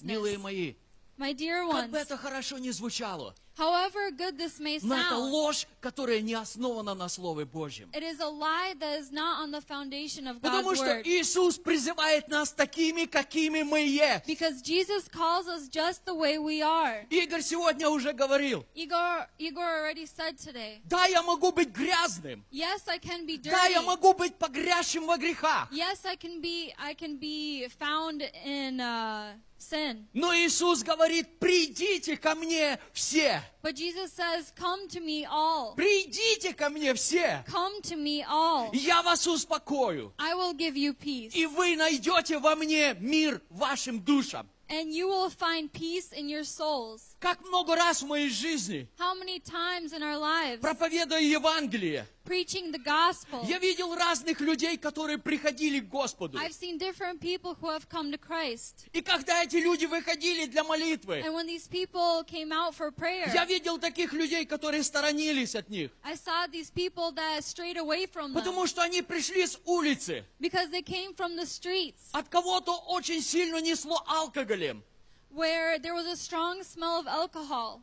Милые мои, My dear как бы ones, это хорошо не звучало, however good this may но это sound, ложь, которая не основана на Слове Божьем. it is a lie that is not on the foundation of Потому God's что word. Иисус призывает нас такими, какими мы есть. Because Jesus calls us just the way we are. Игорь сегодня уже говорил, Igor, Igor already said today, да, я могу быть грязным, yes, I can be да, я dirty. могу быть погрязшим во грехах. Yes, I can be, I can be found in uh, sin. Но Иисус говорит, придите ко мне все. But Jesus says, come to me all. Придите ко мне все. Come to me all. Я вас успокою. I will give you peace. И вы найдете во мне мир вашим душам. And you will find peace in your souls. Как много раз в моей жизни, How many times in our lives, проповедуя Евангелие, preaching the gospel. Я видел разных людей, которые приходили к Господу. I've seen different people who have come to Christ. И когда эти люди выходили для молитвы, And when these people came out for prayer, я видел таких людей, которые сторонились от них. I saw these people that strayed away from them Потому что они пришли с улицы. because they came from the streets От кого-то очень сильно несло алкоголем. where there was a strong smell of alcohol.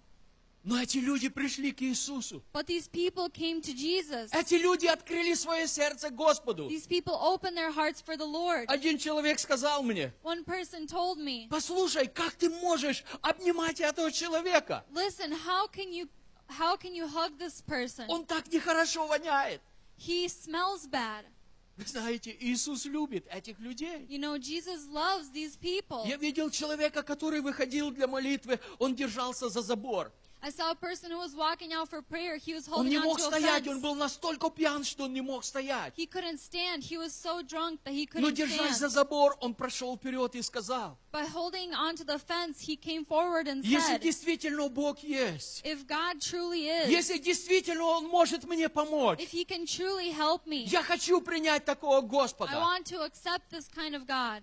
Но эти люди пришли к Иисусу. But these people came to Jesus. Эти люди открыли свое сердце Господу. These people opened their hearts for the Lord. Один человек сказал мне, One person told me, послушай, как ты можешь обнимать этого человека? "Listen, how can you how can you hug this person? Он так нехорошо воняет. He smells bad." Вы знаете, Иисус любит этих людей. You know, Jesus loves these people. Я видел человека, который выходил для молитвы, он держался за забор. I saw a person who was walking out for prayer. He was Он holding не on мог to a стоять, он был настолько пьян, что он не мог стоять. He couldn't stand. He was so drunk that he Но couldn't держась за stand. забор, он прошел вперед и сказал, By holding onto the fence, he came forward and если said, действительно Бог есть, If God truly is, если действительно Он может мне помочь, if he can truly help me, я хочу принять такого I Господа. want to accept this kind of God.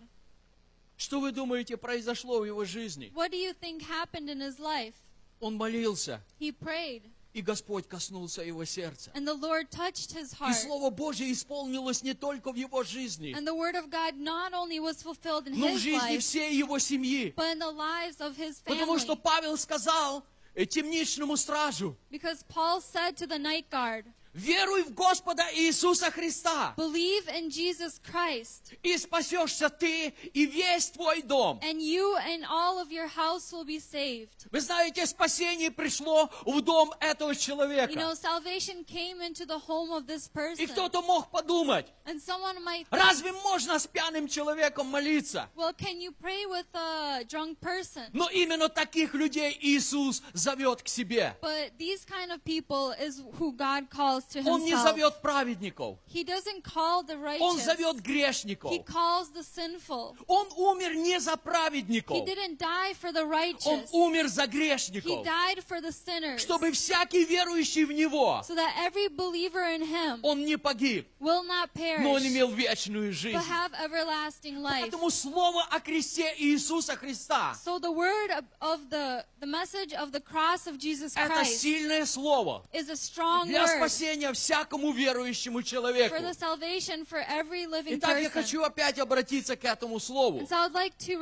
Что вы думаете произошло в его жизни? What do you think happened in his life? Он молился, He prayed, и Господь коснулся его сердца. and the Lord touched his И heart. Слово Божье исполнилось не только в его жизни, And the word of God not only was fulfilled in но в his жизни life, всей его семьи. but in the lives of his Потому что family. Павел сказал э, темничному стражу, Because Paul said to the night guard, веруй в Господа Иисуса Христа, Believe in Jesus Christ, и спасешься ты и весь твой дом. and you and all of your house will be saved. Вы знаете, спасение пришло в дом этого You know, человека. salvation came into the home of this И person. кто-то мог подумать, And someone might think, разве можно с пьяным человеком молиться? well, can you pray with a drunk person? Но именно таких людей Иисус зовет к себе. But these kind of people is who God calls to Он не зовет праведников, He doesn't call the Он зовет грешников. He calls the sinful. Он умер не за He праведников, didn't die for the Он умер за He грешников, died for the sinners. чтобы всякий верующий в Него, So that every believer in him он не погиб, will not но он perish, имел вечную жизнь. but have everlasting life. Поэтому слово о кресте Иисуса Христа So the word of, the, the message of the cross of Jesus это Christ сильное слово is a strong для word спасения всякому верующему человеку. for the salvation for every living Итак, я хочу опять обратиться к этому слову. So like to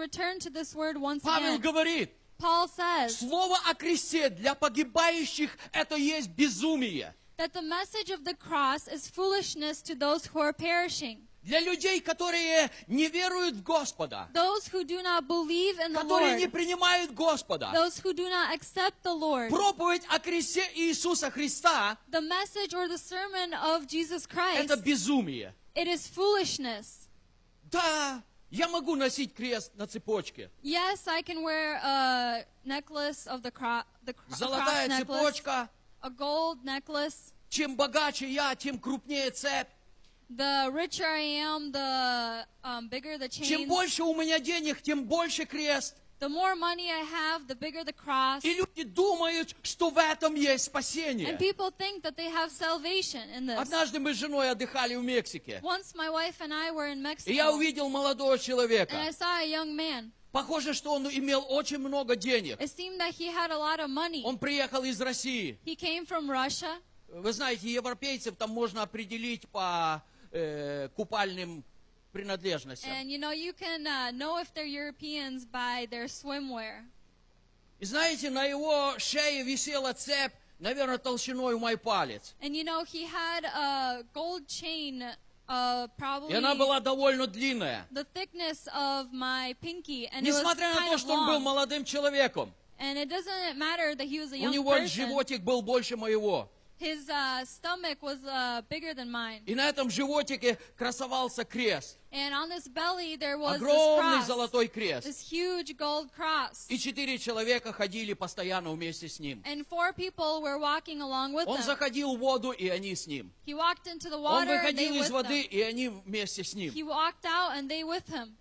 Павел говорит, Paul says слово о кресте для погибающих это есть безумие. that the message of the cross is foolishness to those who are perishing, Для людей, которые не веруют в Господа, those who do not believe in the которые не Lord, принимают Господа, those who do not accept the Lord. проповедь о кресте Иисуса Христа The message or the sermon of Jesus Christ, это безумие. it is foolishness. Да, я могу носить крест на цепочке. Yes, I can wear a necklace of the, cro- the cro- cross Золотая necklace, цепочка. a gold necklace. Чем богаче я, тем крупнее цепь. The richer I am, the um, bigger the Чем chains. больше у меня денег, тем больше крест. The more money I have, the bigger the cross. И люди думают, что в этом есть And спасение. people think that they have salvation in this. Однажды мы с женой отдыхали в Мексике. Once my wife and I were in Mexico, И я увидел молодого and I человека. saw a young man. Похоже, что он имел очень много денег. It seemed that he had a lot of money. Он приехал из России. He came from Russia. Вы знаете, европейцев там можно определить по э, купальным принадлежностям. And you know, you can uh, know if they're Europeans by their swimwear. И знаете, на его шее висела цепь, наверное, толщиной в мой палец. And you know, he had a gold chain, uh, И probably она была довольно длинная. the thickness of my pinky, and it was Несмотря на то, что он был молодым человеком, And it doesn't matter that he was a у него person. животик был больше моего. His uh, stomach was uh, bigger than mine. И на этом животике красовался крест. And on this belly there was this Огромный cross, золотой крест. this huge gold cross. И четыре человека ходили постоянно вместе с ним. And four people were walking along with Он him. заходил в воду, и они с ним. He walked into the Он water and they выходил из with воды, them. и они вместе с ним. He walked out and they with him.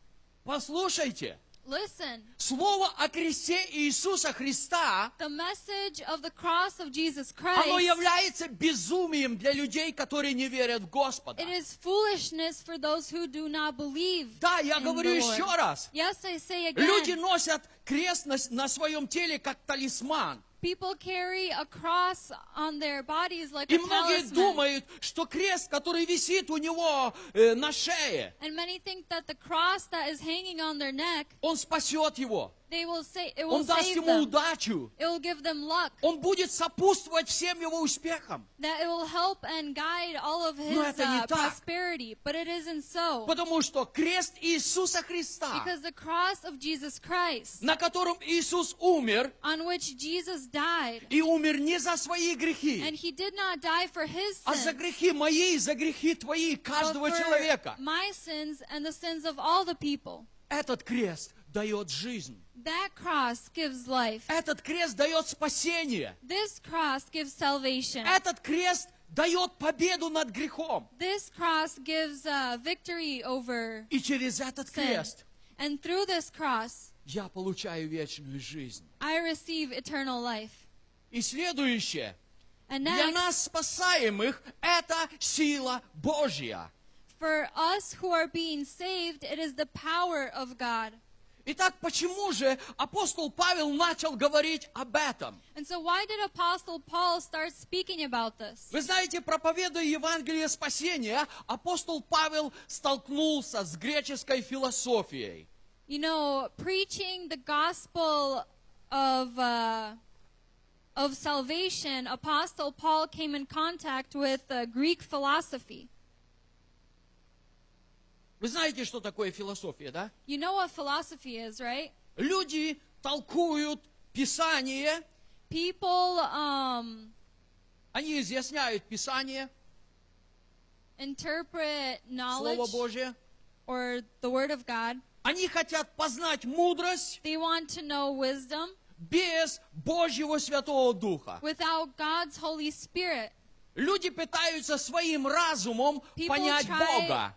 Послушайте, Listen, Слово о кресте Иисуса Христа, the message of the cross of Jesus оно Christ, является безумием для людей, которые не верят в Господа. it is foolishness for those who do not believe. Да, я говорю еще раз. Yes, I say again. Люди носят крест на, на своем теле как талисман. People carry a cross on their bodies like И a многие talisman. думают, что крест, который висит у него э, на шее, And many think that the cross that is hanging on their neck, он спасет его. They will say it will Он даст save ему them. удачу. It will give them luck. Он будет сопутствовать всем его успехам. That it will help and guide all of his Но это не uh, так. prosperity. But it isn't so. Потому что крест Иисуса Христа, Because the cross of Jesus Christ, на котором Иисус умер, on which Jesus died, и умер не за свои and грехи, he did not die for his а за sins, грехи мои, за грехи твои, каждого человека. my sins and the sins of all the people. Этот крест дает жизнь. That cross gives life. Этот крест дает спасение. This cross gives salvation. Этот крест дает победу над грехом. This cross gives uh, victory over И через этот sin. крест And through this cross, я получаю вечную жизнь. I receive eternal life. И следующее. And Для next, нас спасаемых это сила Божья. for us who are being saved, it is the power of God. Итак, почему же апостол Павел начал говорить об этом? And so, why did Apostle Paul start speaking about this? Вы знаете, проповедуя Евангелие спасения, апостол Павел столкнулся с греческой философией. You know, preaching the gospel of uh, of salvation, Apostle Paul came in contact with uh, Greek philosophy. Вы знаете, что такое философия, да? You know what philosophy is, right? Люди толкуют Писание, People um, они изъясняют Писание, interpret Слово knowledge Божье. or the Word of God. Они хотят познать мудрость They want to know wisdom без Божьего Святого Духа. without God's Holy Spirit. Люди пытаются своим разумом People понять try- Бога.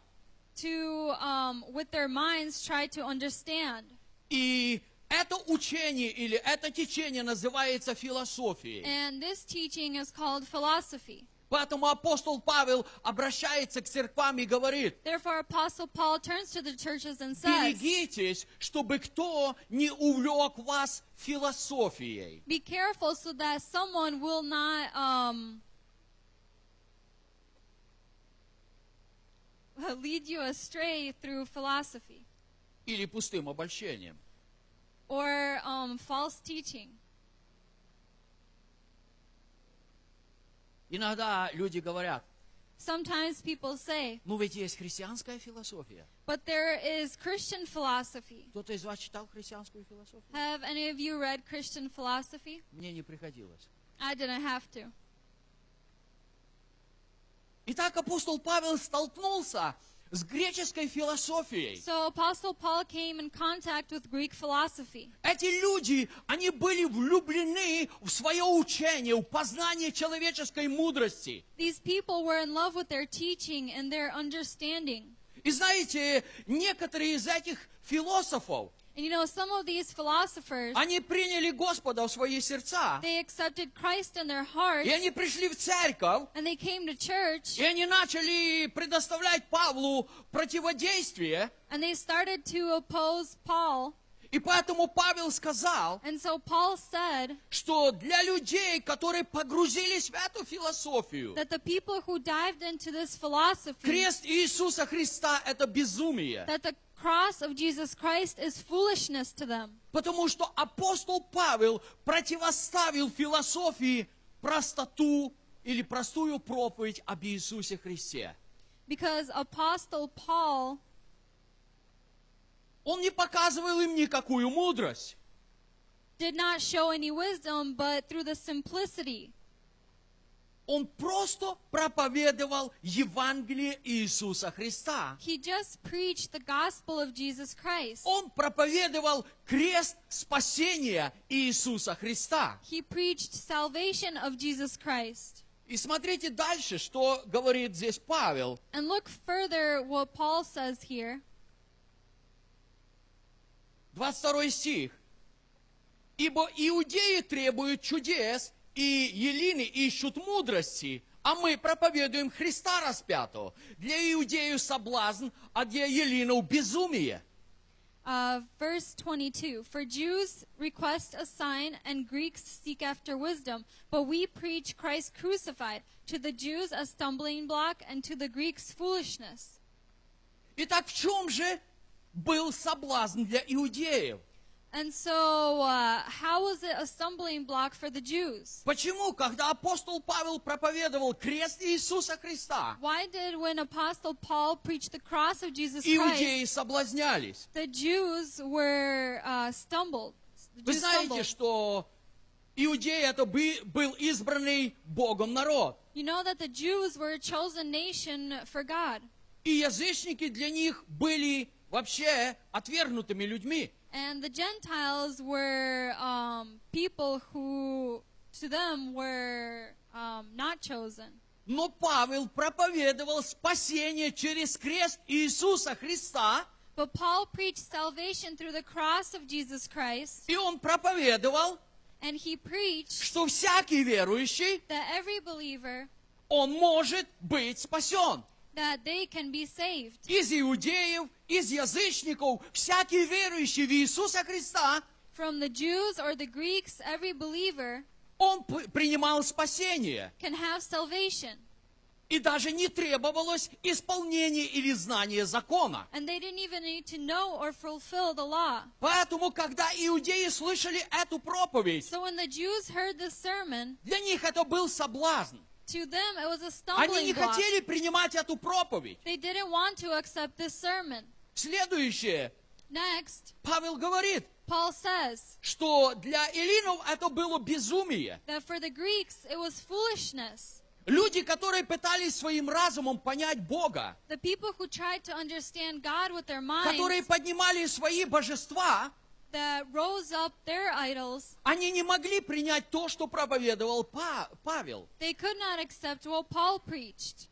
To, um, with their minds, try to understand. И это учение или это течение называется философией. And this teaching is called philosophy. Поэтому апостол Павел обращается к церквам и говорит, Therefore, Apostle Paul turns to the churches and says, берегитесь, чтобы кто не увлек вас философией. Be careful so that someone will not um, lead you astray through philosophy Или пустым обольщением. or um, false teaching. Иногда люди говорят, Sometimes people say, ну ведь есть христианская философия. but there is Christian philosophy. Кто-то из вас читал христианскую философию? Have any of you read Christian philosophy? Мне не приходилось. I didn't have to. Итак, апостол Павел столкнулся с греческой философией. So Apostle Paul came in contact with Greek philosophy. Эти люди, они были влюблены в свое учение, в познание человеческой мудрости. These people were in love with their teaching and their understanding. И знаете, некоторые из этих философов, And you know, some of these philosophers, они приняли Господа в свои сердца, they accepted Christ in their hearts и они пришли в церковь, and they came to church и они начали предоставлять Павлу противодействие, and they started to oppose Paul. И поэтому Павел сказал, And so Paul said что для людей, которые погрузились в эту философию, that the people who dived into this philosophy, крест Иисуса Христа – это безумие. that the cross of Jesus Christ is foolishness to them. Потому что апостол Павел противоставил философии простоту или простую проповедь об Иисусе Христе. Because Apostle Paul, Он не показывал им никакую мудрость. did not show any wisdom, but through the simplicity. Он просто проповедовал Евангелие Иисуса Христа. He just preached the gospel of Jesus Christ. Он проповедовал крест спасения Иисуса Христа. He preached salvation of Jesus Christ. И смотрите дальше, что говорит здесь Павел. And look further what Paul says here. 22 стих. Ибо иудеи требуют чудес, и елины ищут мудрости, а мы проповедуем Христа распятого. Для иудеев соблазн, а для елинов безумие. Uh, verse 22 For Jews request a sign, and Greeks seek after wisdom, but we preach Christ crucified. To the Jews, a stumbling block, and to the Greeks, foolishness. Итак, в чем же был соблазн для иудеев? And so, uh, how was it a stumbling block for the Jews? Почему, когда апостол Павел проповедовал крест Иисуса Христа, Why did, when Apostle Paul preached the cross of Jesus Christ, иудеи соблазнялись? the Jews were uh, stumbled? The Вы Jews знаете, stumbled. что иудеи это бы- был избранный Богом народ. You know that the Jews were a chosen nation for God. И язычники для них были вообще отвергнутыми людьми. And the Gentiles were um, people who, to them, were um, not chosen. Но Павел проповедовал спасение через крест Иисуса Христа, But Paul preached salvation through the cross of Jesus Christ, и он проповедовал, and he preached что всякий верующий, that every believer он может быть спасен. that they can be saved. Из иудеев, из язычников, всякий верующий в Иисуса Христа, From the Jews or the Greeks, every believer он принимал спасение. can have salvation. И даже не требовалось исполнения или знания закона. Поэтому, когда иудеи слышали эту проповедь, So when the Jews heard this sermon, для них это был соблазн. to them it was a Они не хотели принимать эту проповедь. They didn't want to accept this sermon. Следующее. Next, Павел говорит, Paul says что для эллинов это было безумие. that for the Greeks it was foolishness. Люди, которые пытались своим разумом понять Бога, their которые minds, поднимали свои божества, that rose up their idols, они не могли принять то, что проповедовал Па- Павел. they could not accept what Paul preached.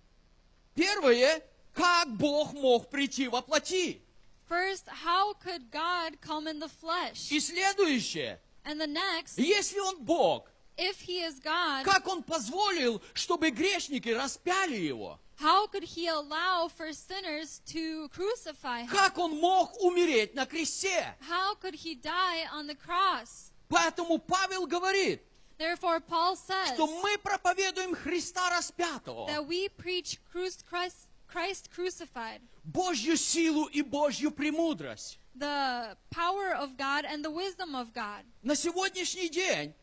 Первое, как Бог мог прийти во плоти. First, how could God come in the flesh? И следующее, And the next, если Он Бог, if he is God, как Он позволил, чтобы грешники распяли Его? how could he allow for sinners to crucify him? Как Он мог умереть на кресте? How could he die on the cross? Поэтому Павел говорит, Therefore, Paul says что мы проповедуем Христа распятого, that we preach Christ, Christ crucified, Божью силу и Божью премудрость. the power of God and the wisdom of God. На сегодняшний день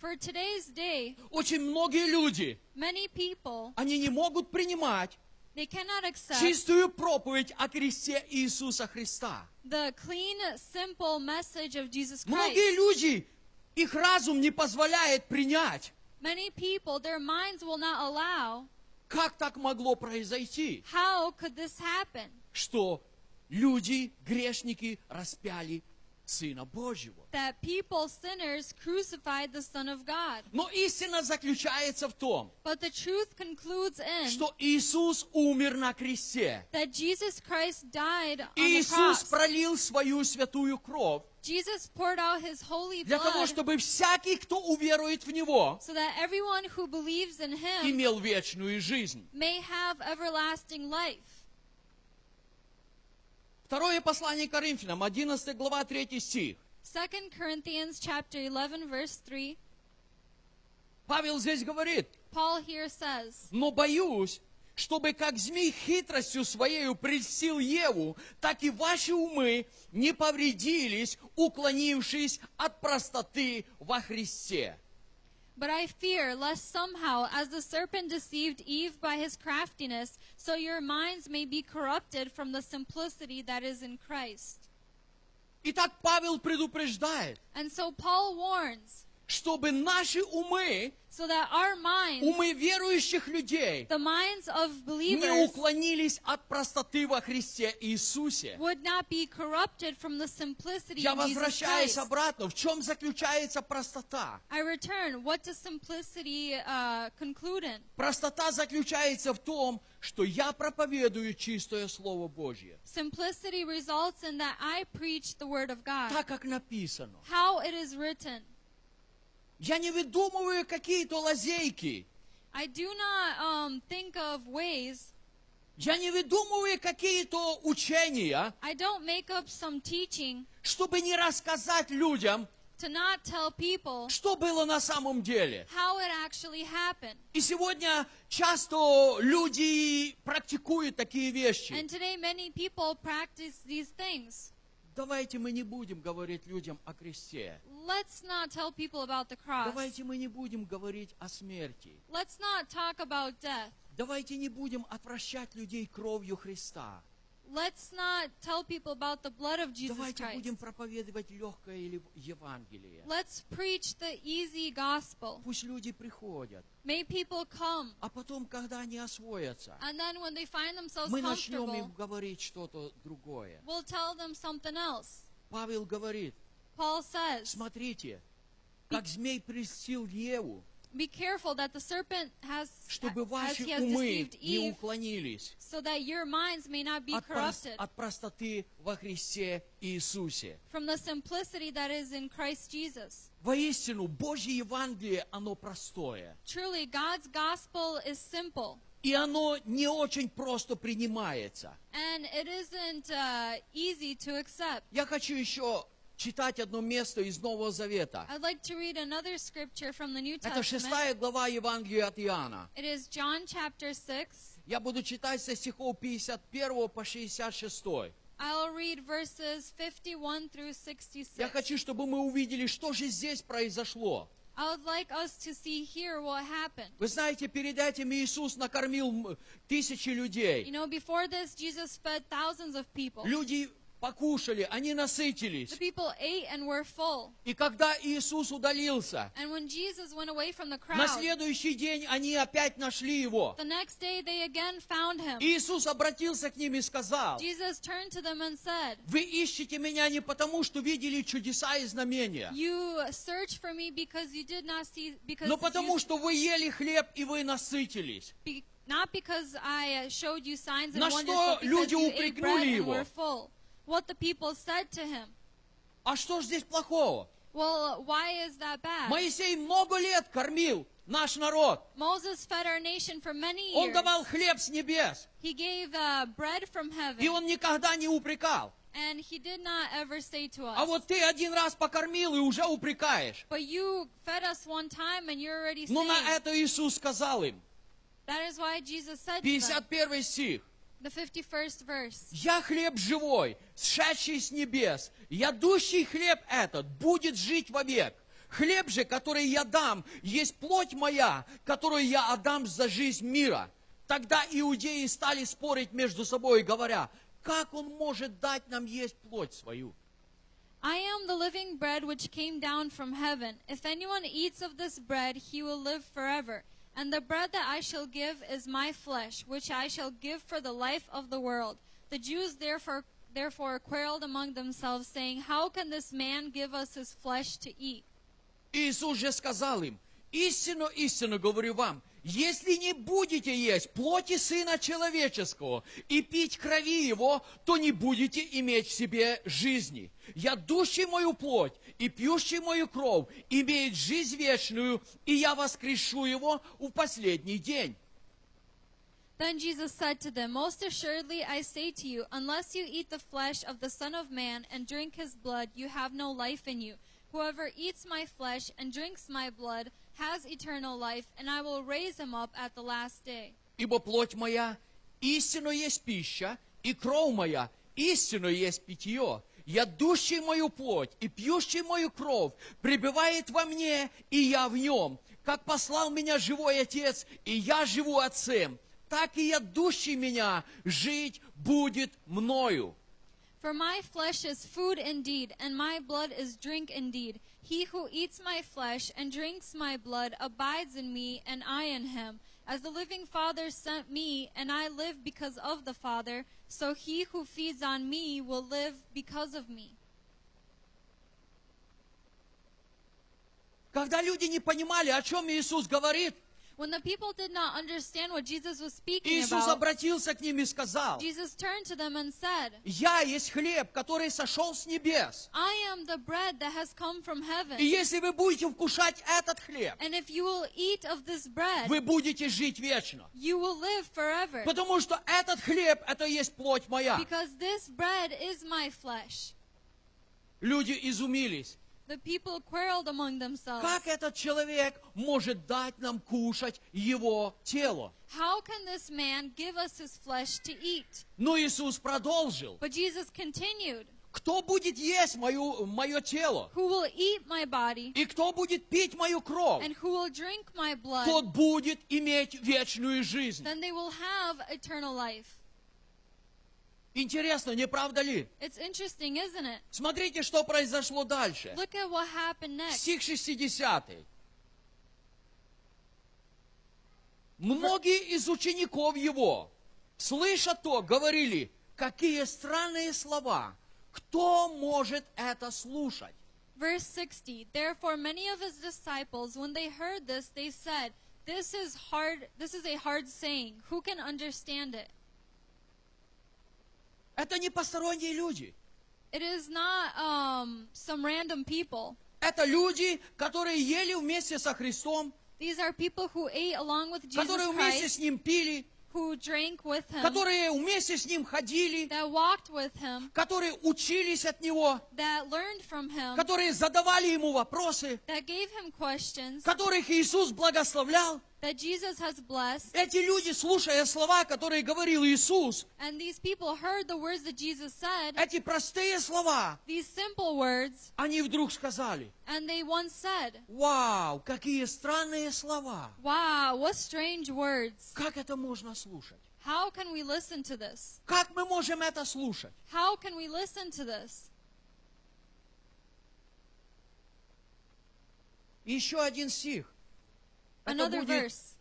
For today's day, очень многие люди, many people они не могут принимать they cannot accept чистую проповедь о кресте Иисуса Христа. the clean, simple message of Jesus Christ. Многие люди, их разум не позволяет принять, Many people, their minds will not allow. Как так могло произойти, How could this happen? что люди, грешники, распяли Сына Божьего. That people, sinners, crucified the Son of God. Но истина заключается в том, But the truth concludes in что Иисус умер на кресте. that Jesus Christ died on the Иисус cross. пролил свою святую кровь Jesus poured out his holy для того, blood чтобы всякий, кто уверует в Него, so that everyone who believes in him имел вечную жизнь. may have everlasting life. Второе послание Коринфянам, 11 глава, 3 стих. 2 Corinthians chapter 11 verse 3, Павел здесь говорит, Paul here says, но боюсь, чтобы как змей хитростью своею прельстил Еву, так и ваши умы не повредились, уклонившись от простоты во Христе. But I fear lest somehow, as the serpent deceived Eve by his craftiness, so your minds may be corrupted from the simplicity that is in Christ. Итак, Павел предупреждает, And so Paul warns, чтобы наши умы so that our minds, умы верующих людей the minds of не believers, уклонились от простоты во Христе Иисусе. would not be corrupted from the simplicity Я of Jesus возвращаюсь Christ. обратно. В чем заключается простота? I return. What does simplicity uh, conclude in? Простота заключается в том, что я проповедую чистое Слово Божье. Simplicity results in that I preach the word of God. Так, как написано. How it is written. Я не выдумываю какие-то лазейки. I do not um, think of ways. Я не выдумываю какие-то учения, I don't make up some teaching чтобы не рассказать людям, to not tell people что было на самом деле. how it actually happened. И сегодня часто люди практикуют такие вещи. And today, many people practice these things. Давайте мы не будем говорить людям о кресте. Let's not tell people about the cross. Давайте мы не будем говорить о смерти. Let's not talk about death. Давайте не будем отвращать людей кровью Христа. Let's not tell people about the blood of Jesus Давайте Christ. будем проповедовать легкое Евангелие. Let's preach the easy gospel. Пусть люди приходят, May people come. а потом, когда они освоятся, And then when they find themselves мы начнем им говорить что-то другое. we'll tell them something else. Павел говорит, Paul says, смотрите, как змей прельстил Еву, Be careful that the serpent has, чтобы ваши has умы deceived не уклонились so that your minds may not be от, corrupted от простоты во Христе Иисусе. from the simplicity that is in Christ Jesus. Воистину, Божье Евангелие, оно простое. Truly, God's gospel is simple. И оно не очень просто принимается. And it isn't uh, easy to accept. Я хочу еще читать одно место из Нового Завета. Like Это шестая глава Евангелия от Иоанна. It is John chapter 6. Я буду читать со стихов 51 по 66. I'll read verses 51 through 66. Я хочу, чтобы мы увидели, что же здесь произошло. I would like us to see here what happened. Вы знаете, перед этим Иисус накормил тысячи You людей. know, before this, Jesus fed thousands of people. Люди покушали, они насытились. И когда Иисус удалился, the на crowd, следующий день они опять нашли его. Иисус обратился к ним и сказал, said, вы ищете меня не потому, что видели чудеса и знамения, see, но потому, you, что вы ели хлеб и вы насытились. be, not because I uh, showed you signs and На wonders, что люди упрекнули его? What the people said to him. А что ж здесь плохого? Well, why is that bad? Моисей много лет кормил наш народ. Moses fed our nation for many Он years. давал хлеб с небес. He gave uh, bread from heaven, И он никогда не упрекал. and he did not ever say to us, А вот ты один раз покормил и уже упрекаешь. But you fed us one time and you're already Но saying. на это Иисус сказал им. That is why Jesus said to them, 51 стих. The 51st verse, «Я хлеб живой, сшедший с небес. Ядущий хлеб этот будет жить вовек. Хлеб же, который я дам, есть плоть моя, которую я отдам за жизнь мира». Тогда иудеи стали спорить между собой, говоря, как он может дать нам есть плоть свою? I am the living bread which came down from heaven. If anyone eats of this bread, he will live forever. And the bread that I shall give is my flesh, which I shall give for the life of the world. The Jews therefore therefore quarreled among themselves, saying, How can this man give us his flesh to eat? Иисус же сказал им, истину, истину говорю вам, если не будете есть плоти Сына Человеческого и пить крови Его, то не будете иметь в себе жизни. Ядущий мою плоть и пьющий мою кровь имеет жизнь вечную, и я воскрешу его в последний день. Then Jesus said to them, Most assuredly I say to you, unless you eat the flesh of the Son of Man and drink his blood, you have no life in you. Whoever eats my flesh and drinks my blood has eternal life, and I will raise him up at the last day. Ибо плоть моя истинно есть пища, и кровь моя истинно есть питье. Ядущий мою плоть и пьющий мою кровь пребывает во мне, и я в нем. Как послал меня живой Отец, и я живу Отцем, так и ядущий меня жить будет мною. For my flesh is food indeed, and my blood is drink indeed. He who eats my flesh and drinks my blood abides in me, and I in him. As the living Father sent me, and I live because of the Father, so he who feeds on me will live because of me. Когда люди не понимали, о чем Иисус говорит, When the people did not understand what Jesus was speaking Иисус about, обратился к ним и сказал, Jesus turned to them and said, «Я есть хлеб, который сошел с небес. I am the bread that has come from heaven. И если вы будете вкушать этот хлеб, And if you will eat of this bread, вы будете жить вечно. you will live forever. Потому что этот хлеб, это есть плоть моя. Because this bread is my flesh. Люди изумились. The people quarreled among themselves. Как этот человек может дать нам кушать его тело? How can this man give us his flesh to eat? Но Иисус продолжил. But Jesus continued, Кто будет есть мою, мое тело? Who will eat my body И кто будет пить мою кровь? and who will drink my blood, Тот будет иметь вечную жизнь. then they will have eternal life. Интересно, не правда ли? It's interesting, isn't it? Смотрите, что произошло дальше. Look at what happened next. Стих 60. Многие из учеников его, слыша то, говорили, какие странные слова. Кто может это слушать? Verse 60 Therefore, many of his disciples, when they heard this, they said, This is hard. This is a hard saying. Who can understand it? Это не посторонние люди. It is not um, some random people. Это люди, которые ели вместе со Христом, These are people who ate along with Jesus которые вместе с Christ, Ним пили, who drank with him, которые вместе с Ним ходили, that walked with him, которые учились от Него, that learned from him, которые задавали Ему вопросы, that gave him questions, которых Иисус благословлял. that Jesus has blessed. Эти люди, слушая слова, которые говорил Иисус, And these people heard the words that Jesus said, эти простые слова, these simple words, они вдруг сказали, and they once said, вау, какие странные слова. Wow, what strange words. Как это можно слушать? How can we listen to this? Как мы можем это слушать? How can we listen to this? Еще один стих. Это Another будет verse.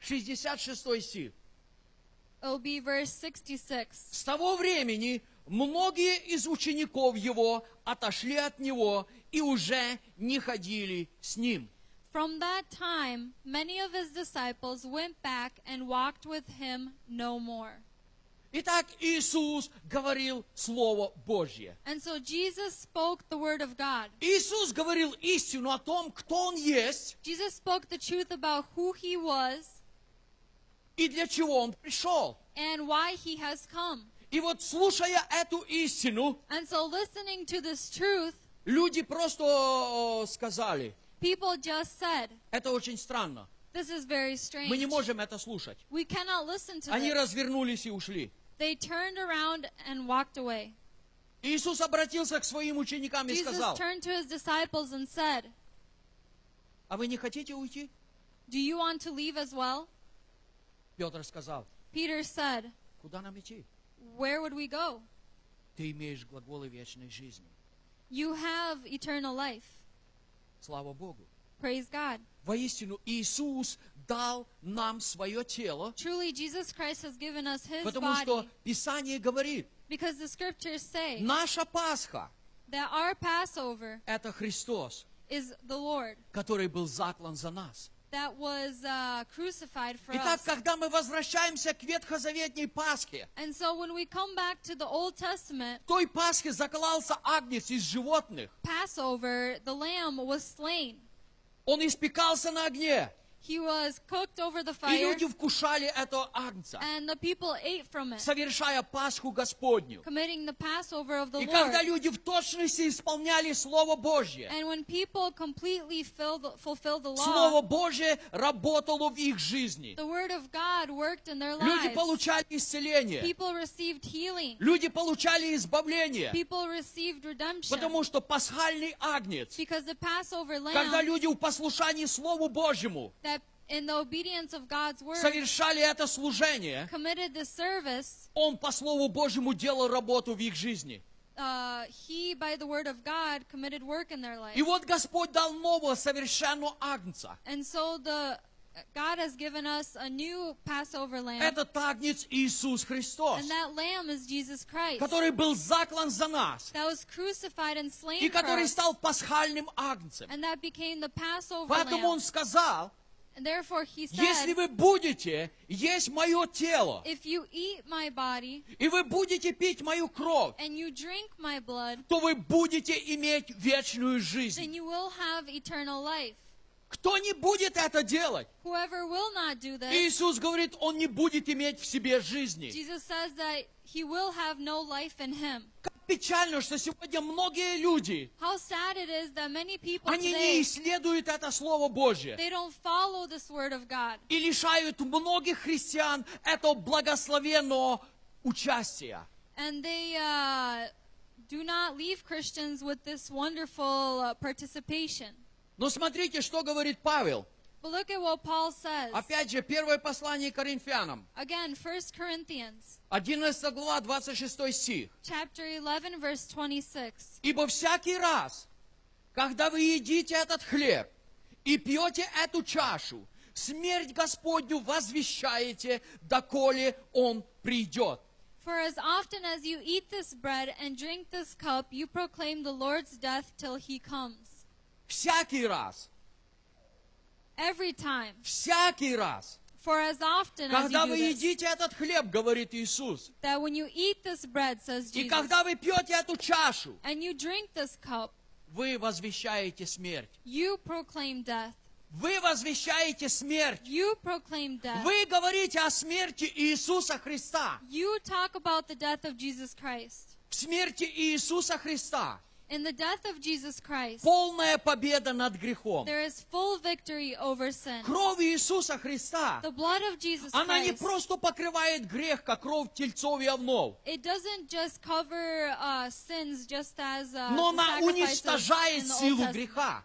66 стих. It'll be verse 66. С того времени многие из учеников его отошли от него и уже не ходили с ним. From that time, many of his disciples went back and walked with him no more. Итак, Иисус говорил Слово Божье. And so Jesus spoke the word of God. Иисус говорил истину о том, кто Он есть Jesus spoke the truth about who he was и для чего Он пришел. and why he has come. И вот слушая эту истину, And so listening to this truth, люди просто сказали, people just said, это очень странно. This is very Мы не strange. можем это слушать. We cannot listen to Они this. развернулись и ушли. They turned around and walked away. Иисус обратился к своим ученикам и Jesus сказал, turned to his disciples and said, а вы не хотите уйти? Do you want to leave as well? Петр сказал, Peter said, куда нам идти? Where would we go? Ты имеешь глаголы вечной жизни. You have eternal life. Слава Богу. Praise God. Воистину, Иисус дал нам свое тело, Truly, Jesus Christ has given us his потому что Писание говорит, because the scriptures say наша Пасха that our Passover – это Христос, is the Lord который был заклан за нас. that was uh, crucified for Итак, us. когда мы возвращаемся к ветхозаветней Пасхе, And so when we come back to the Old Testament, в той Пасхе заклался агнец из животных. Passover, the lamb was slain. Он испекался на огне, He was cooked over the и fire, люди вкушали этого агнца, and the people ate from it, совершая Пасху Господню. committing the Passover of the И Lord. когда люди в точности исполняли Слово Божье, And when people completely the, fulfill the law, Слово Божье работало в их жизни. the Word of God worked in their Люди lives. получали исцеление. People received healing. Люди получали избавление. People received redemption. Потому что пасхальный агнец, Because the Passover когда lamb, люди в послушании Слову Божьему that in the obedience of God's Word, совершали это служение, committed the service, Он по Слову Божьему делал работу в их жизни. uh, he, by the word of God, committed work in their life. И вот Господь дал нового совершенного агнца. And so the God has given us a new Passover lamb. Этот агнец Иисус Христос, And that lamb is Jesus Christ. который был заклан за нас, That was crucified and и slain for который стал пасхальным агнцем. And that became the Passover Поэтому Он lamb. сказал, And therefore he если said, вы будете есть мое тело, if you eat my body и вы будете пить мою кровь, and you drink my blood, то вы будете иметь вечную then жизнь. you will have eternal life. Кто не будет это делать? Whoever will not do this, Иисус говорит, он не будет иметь в себе жизни. Jesus says that he will have no life in him. Печально, что сегодня многие люди, они не исследуют это Слово Божье и лишают многих христиан этого благословенного участия. And they uh, do not leave Christians with this wonderful uh, participation. Но смотрите, что говорит Павел. But look at what Paul says. Опять же, первое послание Коринфянам, Again, 1 Corinthians 11 глава, 26 стих. chapter 11 verse 26. Ибо всякий раз, когда вы едите этот хлеб и пьете эту чашу, смерть Господню возвещаете, доколе Он придет. For as often as you eat this bread and drink this cup, you proclaim the Lord's death till he comes. Всякий раз, Every time. всякий раз, For as often as когда you вы do this, едите этот хлеб, говорит Иисус, that when you eat this bread, says и Jesus, когда вы пьете эту чашу, and you drink this cup, вы возвещаете смерть. you proclaim death. Вы возвещаете смерть. You proclaim death. Вы говорите о смерти Иисуса Христа. You talk about the death of Jesus Christ. В смерти Иисуса Христа In the death of Jesus Christ, полная победа над грехом. there is full victory over sin. Кровь Иисуса Христа, The blood of Jesus она не Christ, просто покрывает грех, как кровь тельцов и овнов, it doesn't just cover uh, sins just as uh, но она уничтожает силу греха.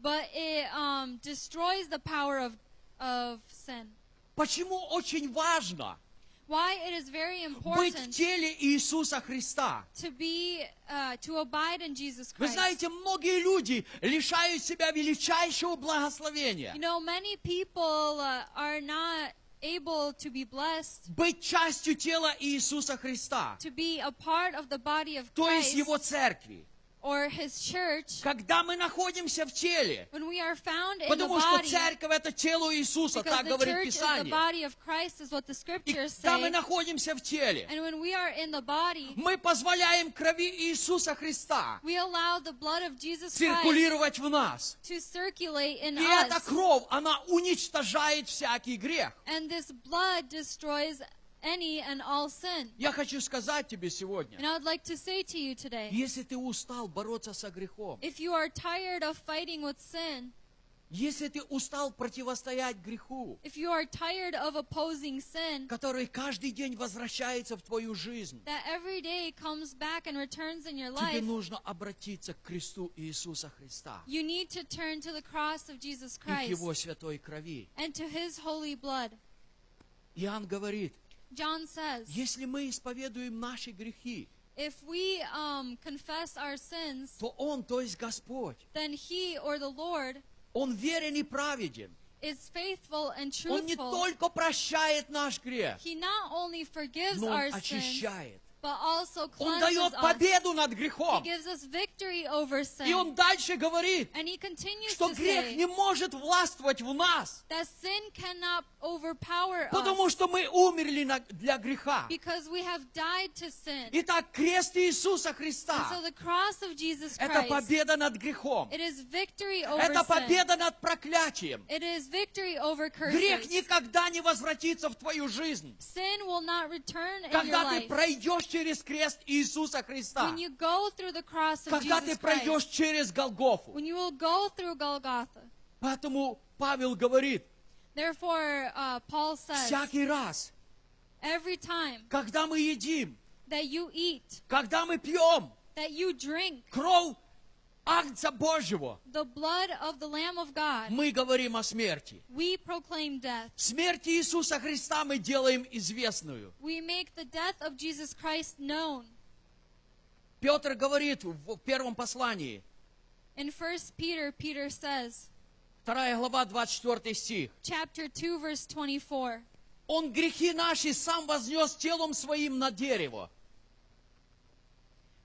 but it um, destroys the power of, of sin. Почему очень важно Why it is very быть в important теле Иисуса Христа? to be, uh, to abide in Jesus Вы Christ. знаете, многие люди лишают себя величайшего благословения. You know, many people uh, are not able to be blessed, Быть частью тела Иисуса Христа, to be a part of the body of то есть Christ Его церкви. Or His church Когда мы находимся в теле, when we are found in the потому что body. церковь это тело Иисуса, так the говорит the Писание. body of Christ, is what the И когда мы находимся в теле, And when we are in the body, мы позволяем крови Иисуса Христа we allow the blood of Jesus циркулировать в нас. to circulate in И эта us. кровь, она уничтожает всякий грех. And this blood destroys any and all sin. Я хочу сказать тебе сегодня, And I would like to say to you today, если ты устал бороться со грехом, if you are tired of fighting with sin, если ты устал противостоять греху, if you are tired of opposing sin, который каждый день возвращается в твою жизнь, that every day comes back and returns in your тебе life, нужно обратиться к кресту Иисуса Христа you need to turn to the cross of Jesus и к Christ Его святой крови. and to His holy blood. Иоанн говорит, John says, если мы исповедуем наши грехи, if we um, confess our sins, то Он, то есть Господь, then He or the Lord Он верен и праведен. is faithful and Он не truthful. только прощает наш грех, He not only forgives но our Он sins, очищает. also Он дает победу над грехом. И. Он дальше говорит, And He continues что грех не может властвовать в нас, that sin cannot overpower потому us что мы умерли для греха. because we have died to sin. Итак, крест Иисуса Христа the cross of Jesus – это Christ, победа над грехом. it is victory over Это победа над проклятием. Грех никогда не возвратится в твою жизнь. Когда ты пройдешь через крест Иисуса Христа, When you go through the cross of когда ты пройдешь через Голгофу. Поэтому Павел говорит, Therefore, uh, Paul says, всякий раз, every time когда мы едим, that you eat, когда мы пьем that you drink кровь Агнца Божьего, the blood of the Lamb of God, мы говорим о смерти. we proclaim death. Смерть Иисуса Христа мы делаем известную. We make the death of Jesus Christ known. Петр говорит в первом послании, In 1 Peter, Peter says, 2 глава, 24 стих. chapter 2, verse 24, Он грехи наши сам вознес телом своим на дерево.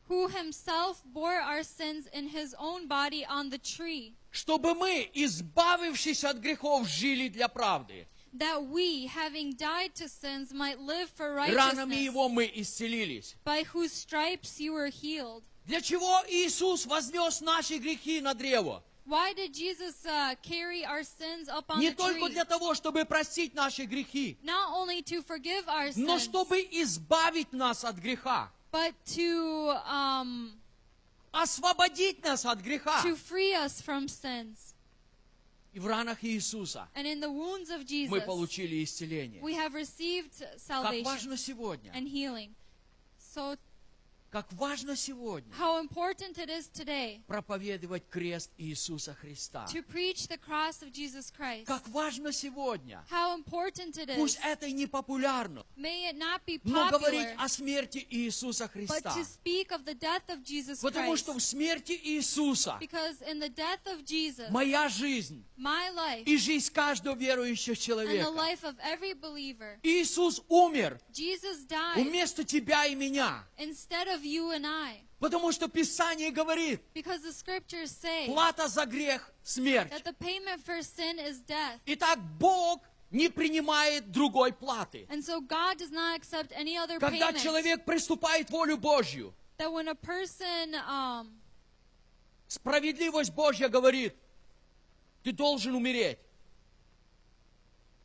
Who himself bore our sins in his own body on the tree, чтобы мы, избавившись от грехов, жили для правды. that we, having died to sins, might live for Ранами righteousness, Его мы исцелились. by whose stripes you were healed. Для чего Иисус вознес наши грехи на древо? Why did Jesus uh, carry our sins up on Не the только для того, чтобы простить наши грехи, Not only to forgive our но sins, чтобы избавить нас от греха, but to um, освободить нас от греха. to free us from sins. И в ранах Иисуса And in the wounds of Jesus, мы получили исцеление. we have received Как salvation важно сегодня, and healing. So, как важно сегодня how important it is today проповедовать крест Иисуса Христа. to preach the cross of Jesus Christ. Как важно сегодня, How important it пусть is. это и не популярно, May it not be но говорить popular, о смерти Иисуса but Христа. to speak of the death of Jesus Потому Christ. что в смерти Иисуса Because in the death of Jesus, моя жизнь my life и жизнь каждого верующего and the человека. life of every believer, Иисус умер Jesus died вместо тебя и меня. instead of you and I. Потому что Писание говорит, Because the scriptures say плата за грех – смерть. that the payment for sin is death. Итак, Бог не принимает другой платы. And so God does not accept any other Когда payment. человек приступает волю Божью, That when a person, um, справедливость Божья говорит, ты должен умереть.